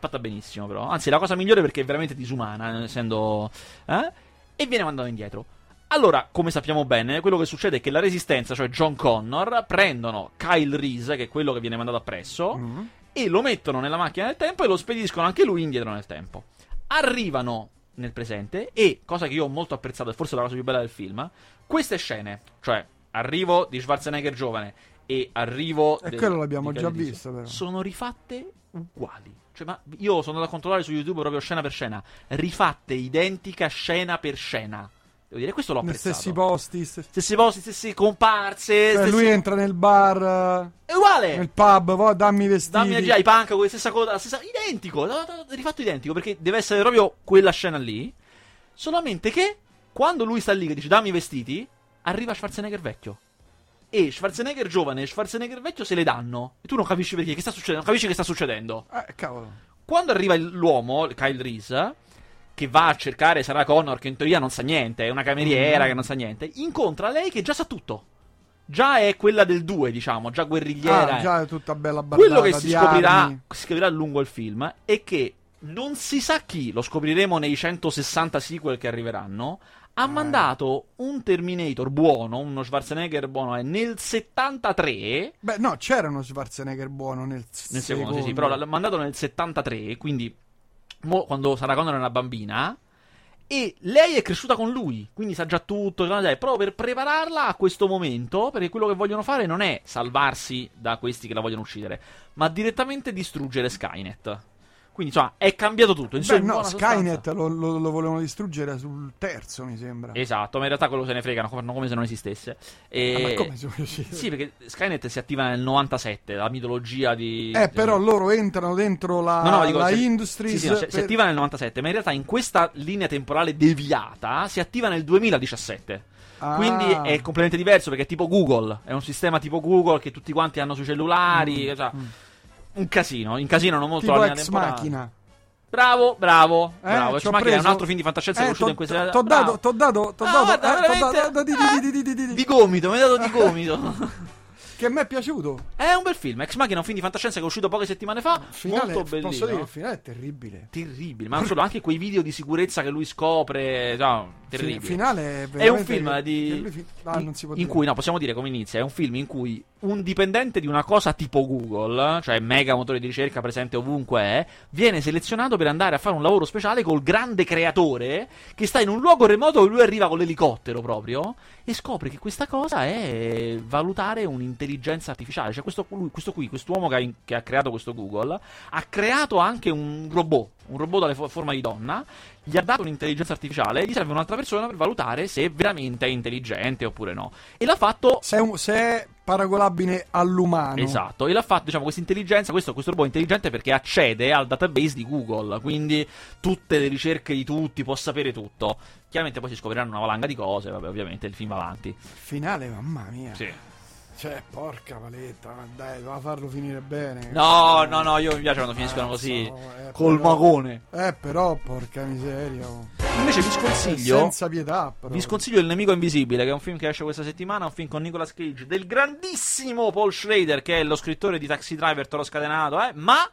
Speaker 2: Fatta benissimo, però. Anzi, la cosa migliore perché è veramente disumana, essendo. eh? E viene mandato indietro. Allora, come sappiamo bene, quello che succede è che la resistenza, cioè John Connor, prendono Kyle Reese, che è quello che viene mandato appresso,
Speaker 1: Mm.
Speaker 2: e lo mettono nella macchina del tempo e lo spediscono anche lui indietro nel tempo. Arrivano nel presente e, cosa che io ho molto apprezzato, e forse la cosa più bella del film, queste scene, cioè arrivo di Schwarzenegger giovane e arrivo...
Speaker 1: E
Speaker 2: del-
Speaker 1: quello l'abbiamo già visto, però.
Speaker 2: Sono rifatte uguali. Cioè, ma io sono andato a controllare su YouTube proprio scena per scena, rifatte identica scena per scena. Devo dire, questo l'ho apprezzato.
Speaker 1: stessi posti. st-
Speaker 2: Stessi posti, stesse comparse,
Speaker 1: Cioè,
Speaker 2: stessi-
Speaker 1: lui entra nel bar,
Speaker 2: È uguale!
Speaker 1: nel pub, poi dammi i vestiti.
Speaker 2: Dammi già i punk con la stessa cosa, la stessa, identico, rifatto identico, perché deve essere proprio quella scena lì. Solamente che quando lui sta lì che dice dammi i vestiti, arriva Schwarzenegger vecchio. E Schwarzenegger giovane e Schwarzenegger vecchio se le danno. E tu non capisci perché, che sta succedendo, non capisci che sta succedendo.
Speaker 1: Eh, cavolo.
Speaker 2: Quando arriva l'uomo, Kyle Reese, che va a cercare Sarah Connor, che in teoria non sa niente, è una cameriera
Speaker 1: Mm.
Speaker 2: che non sa niente, incontra lei che già sa tutto. Già è quella del 2, diciamo, già guerrigliera.
Speaker 1: Ah,
Speaker 2: è.
Speaker 1: già è tutta bella bardata
Speaker 2: Quello che si scoprirà, si scoprirà lungo il film è che non si sa chi, lo scopriremo nei 160 sequel che arriveranno, ha
Speaker 1: Eh.
Speaker 2: mandato un Terminator buono, uno Schwarzenegger buono, e nel 73,
Speaker 1: Beh, no, c'era uno Schwarzenegger buono nel,
Speaker 2: nel secondo, sì, sì, però l'ha mandato nel 73, quindi mo- quando Sarah Connor era una bambina, e lei è cresciuta con lui, quindi sa già tutto, proprio per prepararla a questo momento, perché quello che vogliono fare non è salvarsi da questi che la vogliono uccidere, ma direttamente distruggere Skynet. Quindi, insomma, è cambiato tutto.
Speaker 1: Beh,
Speaker 2: insomma, in
Speaker 1: no, Skynet lo, lo- lo volevano distruggere sul terzo, mi sembra.
Speaker 2: Esatto, ma in realtà quello se ne fregano, fanno come se non esistesse. E...
Speaker 1: Ah, ma come sono riusciti?
Speaker 2: Sì, perché Skynet si attiva nel 97, la mitologia di...
Speaker 1: Eh, però loro entrano dentro la,
Speaker 2: No, no, dico,
Speaker 1: la
Speaker 2: si-
Speaker 1: Industries.
Speaker 2: Sì, sì, no, si, si
Speaker 1: per-
Speaker 2: attiva nel 97, ma in realtà in questa linea temporale deviata si attiva nel 2017.
Speaker 1: Ah.
Speaker 2: Quindi è completamente diverso perché è tipo Google, è un sistema tipo Google che tutti quanti hanno sui cellulari, cioè,
Speaker 1: Mm.
Speaker 2: Un casino, in casino non molto
Speaker 1: tipo
Speaker 2: la linea
Speaker 1: ex
Speaker 2: temporale.
Speaker 1: macchina.
Speaker 2: Bravo, bravo,
Speaker 1: Eh,
Speaker 2: bravo. Ex
Speaker 1: ci ho
Speaker 2: Machina è un altro film di fantascienza
Speaker 1: Eh,
Speaker 2: che è uscito
Speaker 1: t'ho-
Speaker 2: in questa
Speaker 1: T'ho dato, t'ho dato, t'ho
Speaker 2: Ah,
Speaker 1: dato, eh, t'ho
Speaker 2: veramente?
Speaker 1: dato- di- di- di- di- di- di- di-
Speaker 2: Di gomito, mi hai dato di gomito. [LAUGHS]
Speaker 1: che mi è piaciuto.
Speaker 2: è un bel film. Ex Machina è un film di fantascienza che è uscito poche settimane fa.
Speaker 1: Finale,
Speaker 2: molto bellino.
Speaker 1: posso dire, il finale è terribile.
Speaker 2: Terribile, ma non solo, anche quei video di sicurezza che lui scopre. No, terribile.
Speaker 1: Fi- finale è,
Speaker 2: È un film di.
Speaker 1: lui ah,
Speaker 2: in- in cui, no, possiamo dire come inizia. È un film in cui un dipendente di una cosa tipo Google, cioè mega motore di ricerca presente ovunque è, viene selezionato per andare a fare un lavoro speciale col grande creatore che sta in un luogo remoto dove lui arriva con l'elicottero proprio e scopre che questa cosa è valutare un'intelligenza artificiale. Cioè, questo, lui- questo qui, quest'uomo che ha, in- che ha creato questo Google, ha creato anche un robot, un robot dalle fo- forma di donna, gli ha dato un'intelligenza artificiale e gli serve un'altra persona per valutare se veramente è intelligente oppure no. E l'ha fatto
Speaker 1: Se è, un- se è paragonabile all'umano.
Speaker 2: Esatto, e l'ha fatto, diciamo, questa intelligenza, questo, questo robot è intelligente perché accede al database di Google, quindi tutte le ricerche di tutti, può sapere tutto. Chiaramente poi si scopriranno una valanga di cose, vabbè, ovviamente il film va avanti.
Speaker 1: Finale, mamma mia.
Speaker 2: Sì.
Speaker 1: Cioè, porca valetta, dai, va a farlo finire bene.
Speaker 2: No, no, no, io mi piace quando finiscono così,
Speaker 1: Cazzo, eh,
Speaker 2: col
Speaker 1: però-
Speaker 2: magone.
Speaker 1: Eh, però, porca miseria.
Speaker 2: Invece vi sconsiglio...
Speaker 1: Senza pietà, però.
Speaker 2: Vi sconsiglio Il nemico invisibile, che è un film che esce questa settimana, un film con Nicolas Cage, del grandissimo Paul Schrader, che è lo scrittore di Taxi Driver, Toro Scatenato, eh, ma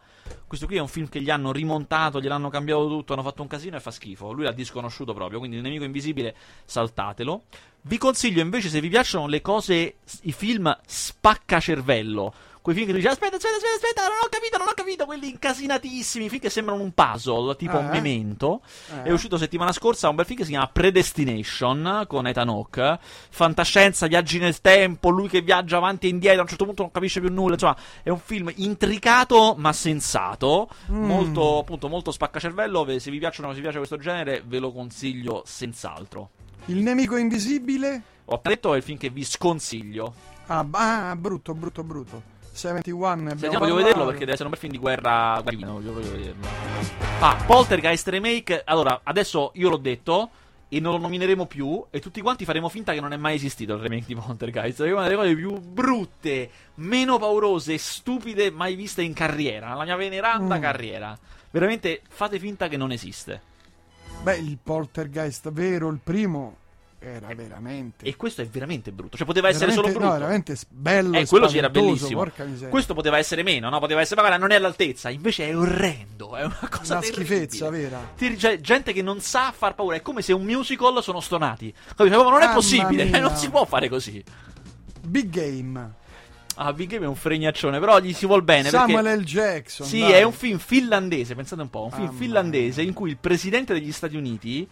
Speaker 2: questo qui è un film che gli hanno rimontato, gliel'hanno cambiato tutto, hanno fatto un casino e fa schifo. Lui l'ha disconosciuto proprio, quindi Il nemico invisibile saltatelo. Vi consiglio invece, se vi piacciono le cose, i film spaccacervello, quei film che dici aspetta, aspetta, aspetta, aspetta, non ho capito, non ho capito, quelli incasinatissimi, film che sembrano un puzzle, tipo
Speaker 1: Eh?
Speaker 2: Memento.
Speaker 1: Eh.
Speaker 2: È uscito settimana scorsa un bel film che si chiama Predestination con Ethan Hawke. Fantascienza, viaggi nel tempo, lui che viaggia avanti e indietro, a un certo punto non capisce più nulla. Insomma, è un film intricato ma sensato.
Speaker 1: Mm.
Speaker 2: Molto, appunto, molto spaccacervello. Ve- Se vi piacciono, se vi piace questo genere, ve lo consiglio senz'altro.
Speaker 1: Il nemico invisibile?
Speaker 2: Ho detto è il film che vi sconsiglio.
Speaker 1: Ah, ah, brutto, brutto, brutto. 71 ne abbiamo
Speaker 2: Sentiamo, voglio vederlo perché deve essere un bel film di guerra. guerrino, voglio proprio vederlo. Ah, Poltergeist Remake. Allora, adesso io l'ho detto. E non lo nomineremo più. E tutti quanti faremo finta che non è mai esistito il remake di Poltergeist. Perché è una delle cose più brutte, meno paurose stupide mai viste in carriera. La mia veneranda
Speaker 1: Mm.
Speaker 2: carriera. Veramente fate finta che non esiste.
Speaker 1: Beh, il poltergeist vero, il primo, era veramente...
Speaker 2: E questo è veramente brutto. Cioè, poteva essere
Speaker 1: veramente-
Speaker 2: solo brutto.
Speaker 1: No, veramente bello
Speaker 2: Eh, quello sì era
Speaker 1: spaventoso,
Speaker 2: bellissimo. Questo poteva essere meno, no? Poteva essere, magari non è all'altezza. Invece è orrendo. È una cosa
Speaker 1: una
Speaker 2: terribile.
Speaker 1: schifezza vera.
Speaker 2: Cioè, gente che non sa far paura. È come se un musical sono stonati. Capito? Proprio Non è
Speaker 1: Mamma
Speaker 2: possibile.
Speaker 1: mia. [LAUGHS]
Speaker 2: eh, non si può fare così.
Speaker 1: Big Game.
Speaker 2: Ah, Big Game è un fregnaccione. Però gli si vuol bene.
Speaker 1: Samuel
Speaker 2: perché...
Speaker 1: L. Jackson.
Speaker 2: Sì,
Speaker 1: dai.
Speaker 2: è un film finlandese. Pensate un po'. Un film
Speaker 1: Mamma
Speaker 2: finlandese
Speaker 1: mia.
Speaker 2: in cui il presidente degli Stati Uniti.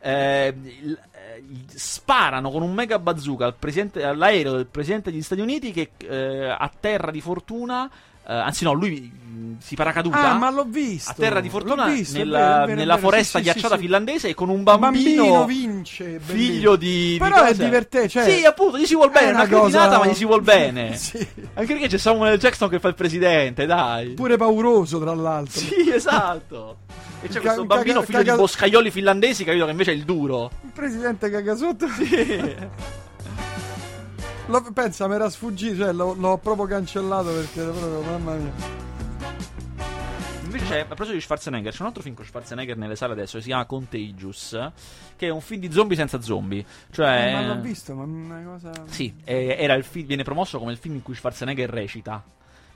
Speaker 2: Eh, il- eh, sparano con un mega bazooka al all'aereo del presidente degli Stati Uniti che eh, a terra di fortuna. Eh, anzi, no, lui mh, si paracaduta.
Speaker 1: Ah, ma l'ho visto.
Speaker 2: a terra di fortuna
Speaker 1: visto, è
Speaker 2: nella,
Speaker 1: vero, è vero, è
Speaker 2: nella
Speaker 1: vero.
Speaker 2: foresta
Speaker 1: Sì,
Speaker 2: ghiacciata
Speaker 1: sì,
Speaker 2: finlandese con un bambino,
Speaker 1: bambino vince.
Speaker 2: figlio di, di
Speaker 1: Però è
Speaker 2: cosa?
Speaker 1: divertente, cioè-
Speaker 2: sì appunto gli si vuol bene
Speaker 1: È
Speaker 2: è una
Speaker 1: una cosa-
Speaker 2: ma gli si vuol [LAUGHS] bene
Speaker 1: Sì.
Speaker 2: anche perché c'è Samuel. Jackson che fa il presidente dai
Speaker 1: Pure pauroso, tra l'altro.
Speaker 2: sì esatto e c'è questo bambino figlio
Speaker 1: caga-
Speaker 2: di boscaioli finlandesi capito che invece è il duro
Speaker 1: Il presidente caga sotto.
Speaker 2: Sì. [LAUGHS]
Speaker 1: Lo- pensa, mi era sfuggito, cioè l'ho, l'ho proprio cancellato perché proprio, mamma mia.
Speaker 2: Invece a proposito di Schwarzenegger, c'è un altro film con Schwarzenegger nelle sale adesso che si chiama Contagious, che è un film di zombie senza zombie. Cioè,
Speaker 1: Eh, ma l'ho visto, ma una cosa...
Speaker 2: Sì, eh, era il fi- viene promosso come il film in cui Schwarzenegger recita.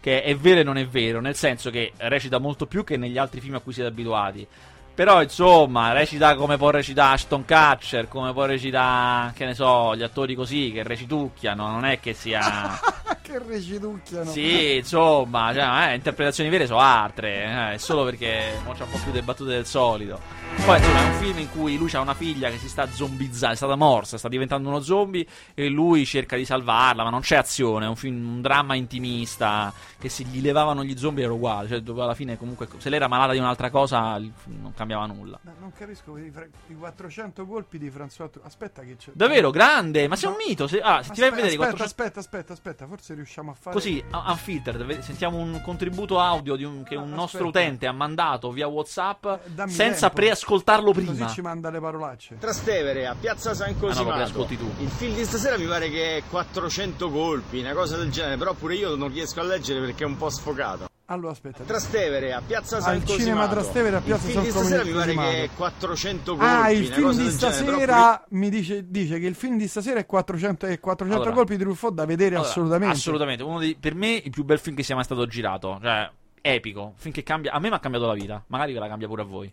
Speaker 2: Che è vero e non è vero, nel senso che recita molto più che negli altri film a cui siete abituati. Però, insomma, recita come può recitare Ashton Kutcher, come può recitare, che ne so, gli attori così che recitucchiano, non è che sia... [LAUGHS]
Speaker 1: che reciducchiano.
Speaker 2: Sì, insomma, cioè, eh, interpretazioni vere sono altre, eh, è solo perché c'è un po' più di battute del solito. Poi, insomma, è un film in cui lui ha una figlia che si sta zombizzando, è stata morsa, sta diventando uno zombie e lui cerca di salvarla, ma non c'è azione, è un film, un dramma intimista, che se gli levavano gli zombie era uguale, cioè dove alla fine comunque se lei era malata di un'altra cosa non cambiava nulla.
Speaker 1: Ma non capisco i, fra- i 400 colpi di François. Aspetta che c'è.
Speaker 2: Davvero, grande, ma sei un mito, se, ah, se ti vai a
Speaker 1: Aspetta,
Speaker 2: vedere
Speaker 1: aspetta,
Speaker 2: 400...
Speaker 1: aspetta, aspetta, aspetta, forse riusciamo a fare
Speaker 2: Così, un- unfiltered, sentiamo un contributo audio di un- che
Speaker 1: Ah,
Speaker 2: un nostro
Speaker 1: aspetta.
Speaker 2: utente ha mandato via WhatsApp
Speaker 1: Eh,
Speaker 2: senza
Speaker 1: tempo.
Speaker 2: preascoltarlo
Speaker 1: Così
Speaker 2: prima.
Speaker 1: ci manda le parolacce.
Speaker 3: Trastevere a Piazza San
Speaker 2: Ah, no,
Speaker 3: Cosimato.
Speaker 2: preascolti tu.
Speaker 3: Il film di stasera mi pare che è 400 colpi, una cosa del genere, però pure io non riesco a leggere perché è un po' sfocato.
Speaker 1: Allora aspetta.
Speaker 3: Trastevere a Piazza
Speaker 1: Al
Speaker 3: San
Speaker 1: cinema
Speaker 3: Cosimato.
Speaker 1: Trastevere a Piazza
Speaker 3: il
Speaker 1: San
Speaker 3: film di stasera mi pare
Speaker 1: Cosimato.
Speaker 3: che è 400 colpi.
Speaker 1: Ah, il film di
Speaker 3: genere,
Speaker 1: stasera mi dice, dice che il film di stasera è 400, è 400
Speaker 2: Allora.
Speaker 1: colpi di Truffaut da vedere
Speaker 2: Allora,
Speaker 1: assolutamente.
Speaker 2: Assolutamente. Uno dei- per me il più bel film che sia mai stato girato. Cioè, epico. Film che cambia. A me mi ha cambiato la vita. Magari ve la cambia pure a voi.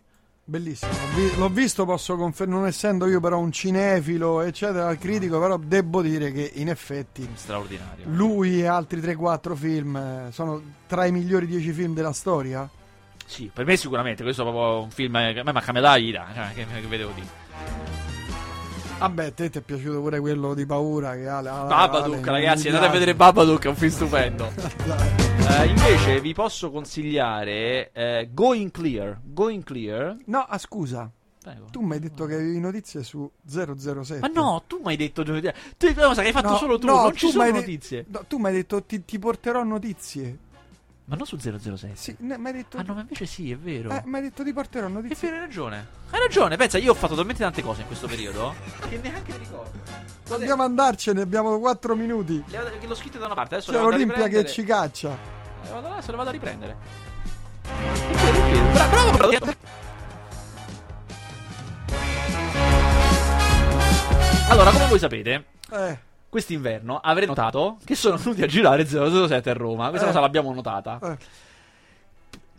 Speaker 1: Bellissimo. L'ho, vi- l'ho visto, posso confermare, non essendo io però un cinefilo, eccetera, critico, però devo dire che in effetti
Speaker 2: Straordinario.
Speaker 1: lui e altri 3-4 film eh, sono tra i migliori 10 film della storia.
Speaker 2: Sì, per me sicuramente. Questo è proprio un film che a me la vita. Cioè, che, che vedevo dire.
Speaker 1: Vabbè, te ti è piaciuto pure quello di paura che ha la-
Speaker 2: Babadook,
Speaker 1: Ale,
Speaker 2: ragazzi, andate a vedere Babadook, è un film stupendo. [LAUGHS] Eh, invece vi posso consigliare eh, Going Clear. Going Clear.
Speaker 1: No, ah, scusa,
Speaker 2: Prego.
Speaker 1: tu mi hai detto che avevi notizie su 007.
Speaker 2: Ma no, tu mi hai detto tu, cosa che hai fatto
Speaker 1: No,
Speaker 2: solo tu,
Speaker 1: no,
Speaker 2: non ci
Speaker 1: tu
Speaker 2: sono
Speaker 1: de-
Speaker 2: notizie.
Speaker 1: no, tu mi hai detto ti, ti porterò notizie.
Speaker 2: Ma non su 007.
Speaker 1: Sì, ne- mi hai detto
Speaker 2: Ah no, ma invece sì, è vero.
Speaker 1: Eh, mi hai detto ti porterò
Speaker 2: È
Speaker 1: notizie.
Speaker 2: vero, hai ragione. Hai ragione, pensa, io ho fatto talmente tante cose in questo periodo che neanche mi ricordo.
Speaker 1: Dobbiamo andarcene, abbiamo 4 minuti.
Speaker 2: Le l'ho scritto da una parte, adesso
Speaker 1: C'è l'Olimpia che ci caccia.
Speaker 2: Le vado, adesso le vado a riprendere. È è. Bra- Bravo, bravo. Allora, come voi sapete,
Speaker 1: Eh,
Speaker 2: quest'inverno avrei notato che sono venuti a girare 007 a Roma. Questa
Speaker 1: Eh.
Speaker 2: cosa l'abbiamo notata.
Speaker 1: eh.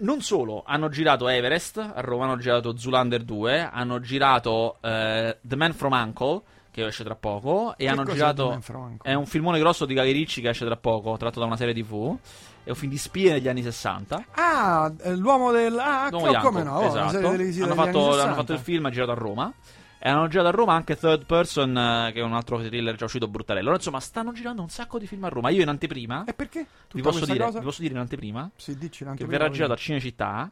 Speaker 2: Non solo, hanno girato Everest a Roma, hanno girato Zulander 2, hanno girato eh, The Man from Uncle, che esce tra poco, e
Speaker 1: Che
Speaker 2: hanno girato... È un filmone grosso di Guy Ricci che esce tra poco, tratto da una serie tv. È un film di spie negli anni 60.
Speaker 1: Ah, eh, l'uomo del. Ah,
Speaker 2: L'uomo
Speaker 1: come no? oh,
Speaker 2: esatto. Hanno,
Speaker 1: degli
Speaker 2: fatto, hanno
Speaker 1: 60.
Speaker 2: fatto il film, ha girato a Roma. E hanno girato a Roma anche Third Person, eh, che è un altro thriller già uscito bruttarello. Allora, insomma, stanno girando un sacco di film a Roma. Io in anteprima,
Speaker 1: E perché?
Speaker 2: vi posso, dire, vi posso dire in anteprima,
Speaker 1: Sì, dici
Speaker 2: che
Speaker 1: l'anteprima
Speaker 2: verrà
Speaker 1: prima.
Speaker 2: girato a Cinecittà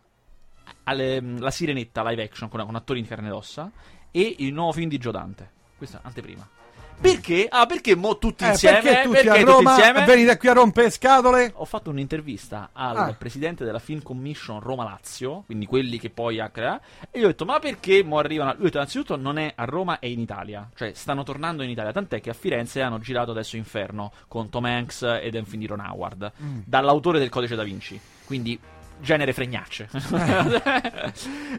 Speaker 2: alle- la Sirenetta live action con, con attori in carne ed ossa e il nuovo film di Gio Dante. Questa è anteprima. Perché? Ah, perché mo tutti
Speaker 1: Eh,
Speaker 2: insieme?
Speaker 1: perché tutti
Speaker 2: Perché
Speaker 1: a Roma
Speaker 2: insieme?
Speaker 1: venite qui a rompere scatole?
Speaker 2: Ho fatto un'intervista al
Speaker 1: Ah.
Speaker 2: presidente della Film Commission Roma Lazio, quindi quelli che poi ha creato, e gli ho detto: Ma perché mo arrivano? Lui ha detto: Innanzitutto non è a Roma, è in Italia. Cioè, stanno tornando in Italia. Tant'è che a Firenze hanno girato adesso Inferno con Tom Hanks ed è un film di Ron Howard,
Speaker 1: Mm.
Speaker 2: dall'autore del Codice da Vinci. Quindi. Genere fregnacce.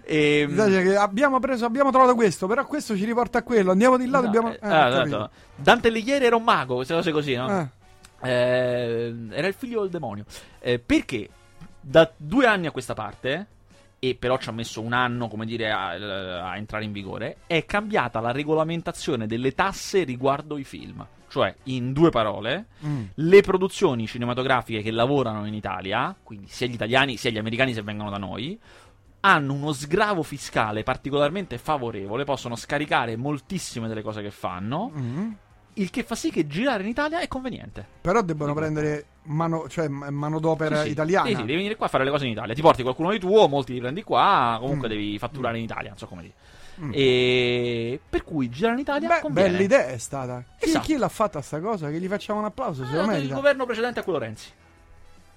Speaker 2: e,
Speaker 1: Mi piace che abbiamo preso, abbiamo trovato questo, però questo ci riporta a quello. Andiamo di là,
Speaker 2: no,
Speaker 1: dobbiamo.
Speaker 2: eh,
Speaker 1: eh,
Speaker 2: ah,
Speaker 1: capito.
Speaker 2: esatto. Dante Alighieri era un mago, queste cose così, no?
Speaker 1: Eh,
Speaker 2: Eh, era il figlio del demonio. Eh, perché da due anni a questa parte, e però ci ha messo un anno, come dire, a, a entrare in vigore, è cambiata la regolamentazione delle tasse riguardo i film. Cioè, in due parole,
Speaker 1: mm.
Speaker 2: le produzioni cinematografiche che lavorano in Italia, quindi sia gli italiani sia gli americani se vengono da noi, hanno uno sgravo fiscale particolarmente favorevole, possono scaricare moltissime delle cose che fanno,
Speaker 1: Mm.
Speaker 2: Il che fa sì che girare in Italia è conveniente.
Speaker 1: Però debbono prendere mano, cioè, manodopera
Speaker 2: Sì, sì.
Speaker 1: italiana.
Speaker 2: Sì, sì, devi venire qua a fare le cose in Italia. Ti porti qualcuno di tuo, molti li prendi qua, comunque
Speaker 1: Mm.
Speaker 2: devi fatturare in Italia, non so come dire.
Speaker 1: Mm.
Speaker 2: E per cui girare in Italia
Speaker 1: Beh,
Speaker 2: conviene.
Speaker 1: bella idea è stata. Chi,
Speaker 2: Esatto.
Speaker 1: chi l'ha fatta sta cosa? Che gli facciamo un applauso, se lo
Speaker 2: Ah, il
Speaker 1: merita.
Speaker 2: governo precedente a quello Renzi.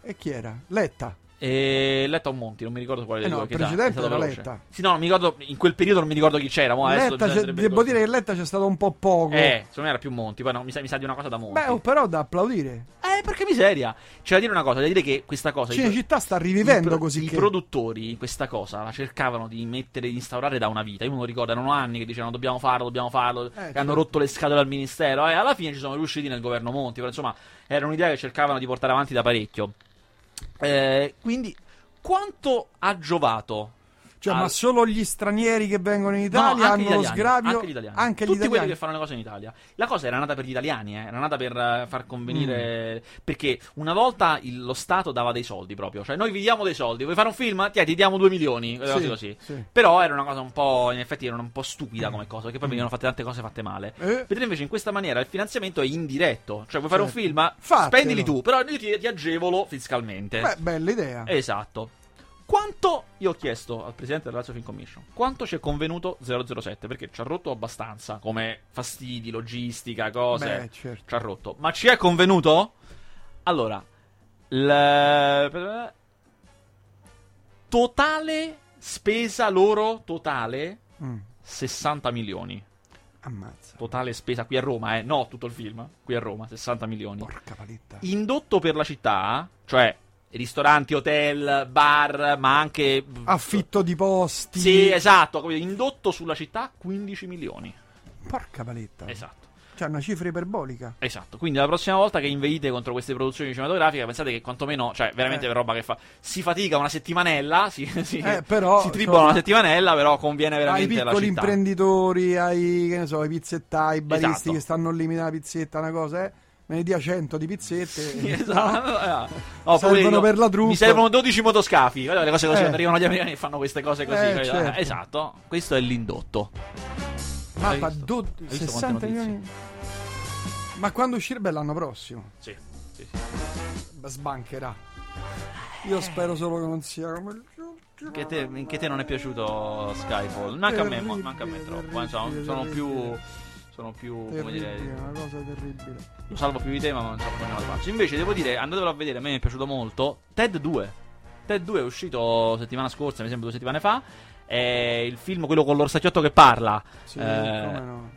Speaker 1: E chi era? Letta.
Speaker 2: E Letta o Monti, non mi ricordo quale
Speaker 1: Eh
Speaker 2: dei
Speaker 1: no,
Speaker 2: due.
Speaker 1: il precedente era. Letta.
Speaker 2: Sì, no, mi ricordo, in quel periodo non mi ricordo chi c'era. adesso
Speaker 1: Letta c'è- devo
Speaker 2: ricordo.
Speaker 1: dire che Letta c'è stato un po' poco.
Speaker 2: Eh, secondo me era più Monti, poi no, mi sa, mi sa di una cosa da Monti.
Speaker 1: Beh, oh, però da applaudire.
Speaker 2: Eh, perché miseria. C'è da dire una cosa, da dire che questa cosa...
Speaker 1: Cinecittà sta rivivendo
Speaker 2: pro-
Speaker 1: così
Speaker 2: I
Speaker 1: che...
Speaker 2: produttori questa cosa la cercavano di mettere, di instaurare da una vita. Io me lo ricordo, erano anni che dicevano dobbiamo farlo, dobbiamo farlo. che
Speaker 1: certo.
Speaker 2: hanno rotto le scatole al ministero. E alla fine ci sono riusciti nel governo Monti. Però insomma, era un'idea che cercavano di portare avanti da parecchio. Eh, quindi, quanto ha giovato?
Speaker 1: Cioè,
Speaker 2: al-
Speaker 1: ma solo gli stranieri che vengono in
Speaker 2: No,
Speaker 1: Italia
Speaker 2: gli
Speaker 1: hanno lo sgravio?
Speaker 2: Anche gli italiani.
Speaker 1: Anche gli
Speaker 2: Tutti quelli
Speaker 1: italiani.
Speaker 2: che fanno le cose in Italia. La cosa era nata per gli italiani, eh, era nata per eh, far convenire.
Speaker 1: Mm.
Speaker 2: Perché una volta il- lo Stato dava dei soldi proprio. Cioè, noi vi diamo dei soldi. Vuoi fare un film? Ti, ti diamo 2 milioni. cose
Speaker 1: Sì,
Speaker 2: così.
Speaker 1: sì.
Speaker 2: Però era una cosa un po'. In effetti, era un po' stupida come cosa. Perché poi venivano fatte tante cose fatte male.
Speaker 1: Eh,
Speaker 2: Mentre invece in questa maniera il finanziamento è indiretto. Cioè, vuoi fare un film?
Speaker 1: Fatelo.
Speaker 2: Spendili tu. Però io ti, ti agevolo fiscalmente.
Speaker 1: Beh, bella idea.
Speaker 2: Esatto. Quanto io ho chiesto al presidente della Lazio Film Commission quanto ci è convenuto 007 perché ci ha rotto abbastanza come fastidi, logistica, cose.
Speaker 1: Beh, certo.
Speaker 2: Ci ha rotto. Ma ci è convenuto? Allora, il totale spesa loro totale
Speaker 1: Mm,
Speaker 2: 60 milioni.
Speaker 1: ammazza.
Speaker 2: Totale spesa qui a Roma, eh, no tutto il film, qui a Roma 60 milioni.
Speaker 1: Porca paletta.
Speaker 2: Indotto per la città, cioè ristoranti, hotel, bar, ma anche...
Speaker 1: Affitto di posti.
Speaker 2: Sì, esatto, indotto sulla città 15 milioni.
Speaker 1: Porca paletta.
Speaker 2: Esatto.
Speaker 1: Cioè, una cifra iperbolica.
Speaker 2: Esatto, quindi la prossima volta che inveite contro queste produzioni cinematografiche, pensate che quantomeno, cioè veramente
Speaker 1: Eh.
Speaker 2: roba che fa. Si fatica una settimanella, [LAUGHS] si, si,
Speaker 1: Eh, però,
Speaker 2: si tribola
Speaker 1: insomma,
Speaker 2: una settimanella, però conviene
Speaker 1: ai
Speaker 2: veramente alla
Speaker 1: piccoli
Speaker 2: città.
Speaker 1: imprenditori, ai, che ne so, ai pizzettai, ai baristi
Speaker 2: Esatto.
Speaker 1: che stanno lì una pizzetta, una cosa, eh. Me ne dia 100 di pizzette.
Speaker 2: Sì, [LAUGHS]
Speaker 1: eh,
Speaker 2: esatto.
Speaker 1: no?
Speaker 2: Eh, no,
Speaker 1: Servono per la truppa.
Speaker 2: Mi servono 12 motoscafi. Guarda le cose così.
Speaker 1: Eh.
Speaker 2: quando Arrivano gli americani e fanno queste cose così.
Speaker 1: Eh, certo.
Speaker 2: Esatto. Questo è l'indotto. Hai
Speaker 1: Mappa,
Speaker 2: visto?
Speaker 1: do-
Speaker 2: Hai visto
Speaker 1: 60
Speaker 2: quante notizie?
Speaker 1: milioni. Ma quando uscirà? Beh, l'anno prossimo.
Speaker 2: Sì. sì, sì.
Speaker 1: Sbancherà. Io spero solo che non sia come il
Speaker 2: Che te, che te non è piaciuto Skyfall? Manca a me, manca a me troppo.
Speaker 1: terribile,
Speaker 2: Insomma, sono più. Sono più. come
Speaker 1: Terribile,
Speaker 2: dire.
Speaker 1: una cosa terribile.
Speaker 2: Lo salvo più di te, ma non so come la faccio. Invece, devo dire, andatelo a vedere. A me è piaciuto molto. Ted 2. Ted 2 è uscito settimana scorsa, mi sembra due settimane fa. È il film, quello con l'orsacchiotto che parla.
Speaker 1: Sì,
Speaker 2: Eh,
Speaker 1: come no.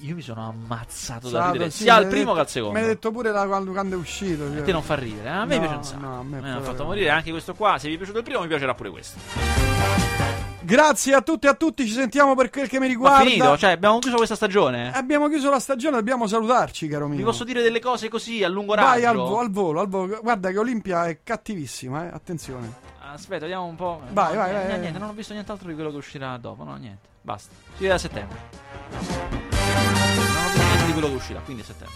Speaker 2: Io mi sono ammazzato da
Speaker 1: Sabato,
Speaker 2: ridere
Speaker 1: sì,
Speaker 2: sia al primo
Speaker 1: detto-
Speaker 2: che al secondo.
Speaker 1: Me l'hai detto pure da quando, quando è uscito.
Speaker 2: A
Speaker 1: cioè.
Speaker 2: te non fa ridere, eh? a me
Speaker 1: No,
Speaker 2: piace un sacco.
Speaker 1: no, a me
Speaker 2: mi ha fatto morire anche questo qua. Se vi è piaciuto il primo, mi piacerà pure questo.
Speaker 1: Grazie a tutti e a tutti, ci sentiamo per quel che mi
Speaker 2: Ma
Speaker 1: riguarda.
Speaker 2: finito, cioè abbiamo chiuso questa stagione.
Speaker 1: Abbiamo chiuso la stagione, dobbiamo salutarci, caro mio.
Speaker 2: Vi posso dire delle cose così a lungo
Speaker 1: Vai
Speaker 2: raggio?
Speaker 1: al, vo- al volo, al volo. Guarda che Olimpia è cattivissima, eh. attenzione.
Speaker 2: Aspetta, vediamo un po'.
Speaker 1: Vai,
Speaker 2: No,
Speaker 1: vai,
Speaker 2: niente,
Speaker 1: vai.
Speaker 2: niente, non ho visto nient'altro di quello che uscirà dopo. No, niente. Basta. Si vede a settembre. Non ho visto niente di quello che uscirà, quindi a settembre.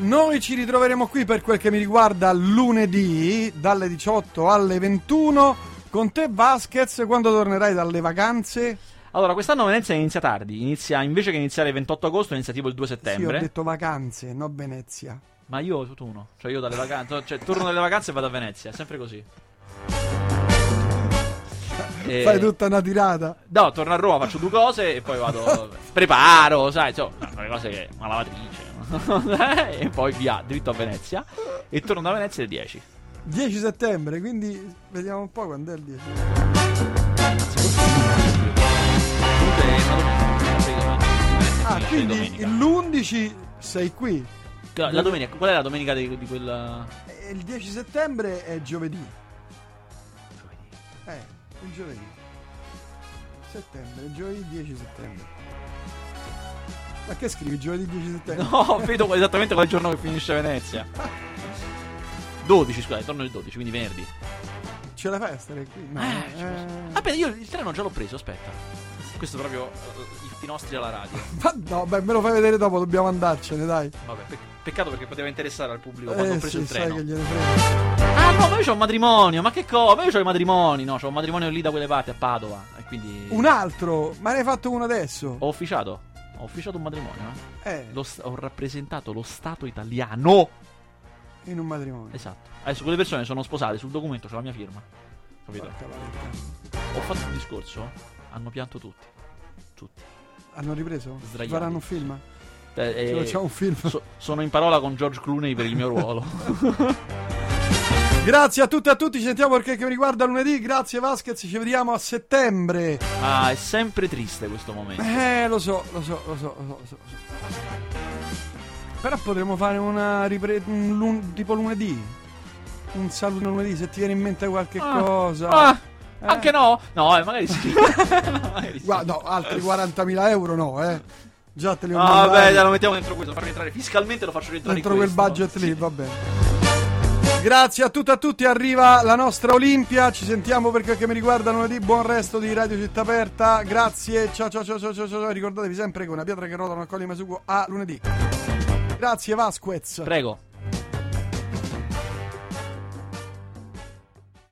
Speaker 1: Noi ci ritroveremo qui per quel che mi riguarda lunedì dalle 18 alle 21 con te Vasquez quando tornerai dalle vacanze.
Speaker 2: Allora, quest'anno Venezia inizia tardi. Inizia, invece che iniziare il 28 agosto, inizia tipo il 2
Speaker 1: Sì,
Speaker 2: settembre.
Speaker 1: ho detto vacanze, no Venezia.
Speaker 2: Ma io tutto uno. Cioè, io dalle vacanze. Cioè, torno dalle vacanze e vado a Venezia. Sempre così. E- [LAUGHS]
Speaker 1: Fai tutta una tirata.
Speaker 2: No, torno a Roma, faccio due cose e poi vado. [LAUGHS] preparo, sai, insomma, le cose che. Una lavatrice. [LAUGHS] e poi via, dritto a Venezia. E torno da Venezia il 10.
Speaker 1: 10 settembre, quindi vediamo un po' quando è il 10.
Speaker 2: Comunque è una domenica.
Speaker 1: Ah, quindi
Speaker 2: domenica.
Speaker 1: l'11 sei qui.
Speaker 2: La domenica, qual è la domenica di, di quella.
Speaker 1: E il 10 settembre è giovedì. Eh, il giovedì. Settembre, giovedì 10 settembre. Ma che scrivi giovedì 10 settembre?
Speaker 2: No, vedo esattamente quel giorno che finisce Venezia. [LAUGHS] 12, scusate, torno il 12, quindi venerdì.
Speaker 1: Ce la fai a stare qui? No,
Speaker 2: Eh, ci
Speaker 1: eh.
Speaker 2: Aspetta, io il treno già l'ho preso, aspetta. Questo è proprio eh, i nostri alla radio. [LAUGHS]
Speaker 1: Ma no, beh, me lo fai vedere dopo, dobbiamo andarcene, dai.
Speaker 2: Vabbè, pe- peccato perché poteva interessare al pubblico quando ho
Speaker 1: Eh
Speaker 2: preso
Speaker 1: sì,
Speaker 2: il
Speaker 1: sai
Speaker 2: treno.
Speaker 1: che gliene frega.
Speaker 2: Ah no, ma io c'ho un matrimonio, ma che cosa? Ma io c'ho i matrimoni, no, c'ho un matrimonio lì da quelle parti a Padova. E quindi.
Speaker 1: Un altro, ma ne hai fatto uno adesso?
Speaker 2: Ho ufficiato. Ho ufficiato un matrimonio, eh.
Speaker 1: Eh,
Speaker 2: st- ho rappresentato lo Stato italiano.
Speaker 1: In un matrimonio.
Speaker 2: Esatto. Adesso quelle persone sono sposate, sul documento c'è la mia firma. Capito? Ho fatto un discorso, hanno pianto tutti. Tutti.
Speaker 1: Hanno ripreso?
Speaker 2: Sdraiati.
Speaker 1: Faranno un film?
Speaker 2: Eh, eh,
Speaker 1: facciamo un film.
Speaker 2: so- sono in parola con George Clooney per il mio ruolo. [LAUGHS]
Speaker 1: Grazie a tutti e a tutti, ci sentiamo perché che mi riguarda lunedì. Grazie Vasquez, ci vediamo a settembre.
Speaker 2: ah, è sempre triste questo momento.
Speaker 1: Eh, lo so, lo so, lo so, lo so, lo so. Però potremmo fare una ripresa tipo lunedì. Un saluto lunedì se ti viene in mente qualche
Speaker 2: Ah,
Speaker 1: cosa.
Speaker 2: ah,
Speaker 1: Eh.
Speaker 2: Anche no? No, eh, magari sì. [LAUGHS] magari sì.
Speaker 1: Guarda, no, altri 40.000 euro no, eh. Già te li ho
Speaker 2: Ah,
Speaker 1: mandati
Speaker 2: vabbè, dai, lo mettiamo dentro questo. Farmi entrare fiscalmente, lo faccio rientrare
Speaker 1: dentro
Speaker 2: in
Speaker 1: quel
Speaker 2: questo.
Speaker 1: budget lì, va bene. Grazie a tutti e a tutti, arriva la nostra Olimpia, ci sentiamo per quel che mi riguarda lunedì, buon resto di Radio Città Aperta, grazie, ciao ciao ciao ciao ciao, ciao. ricordatevi sempre che una pietra che rotola non accoglie mai sugo a lunedì. Grazie Vasquez.
Speaker 2: Prego.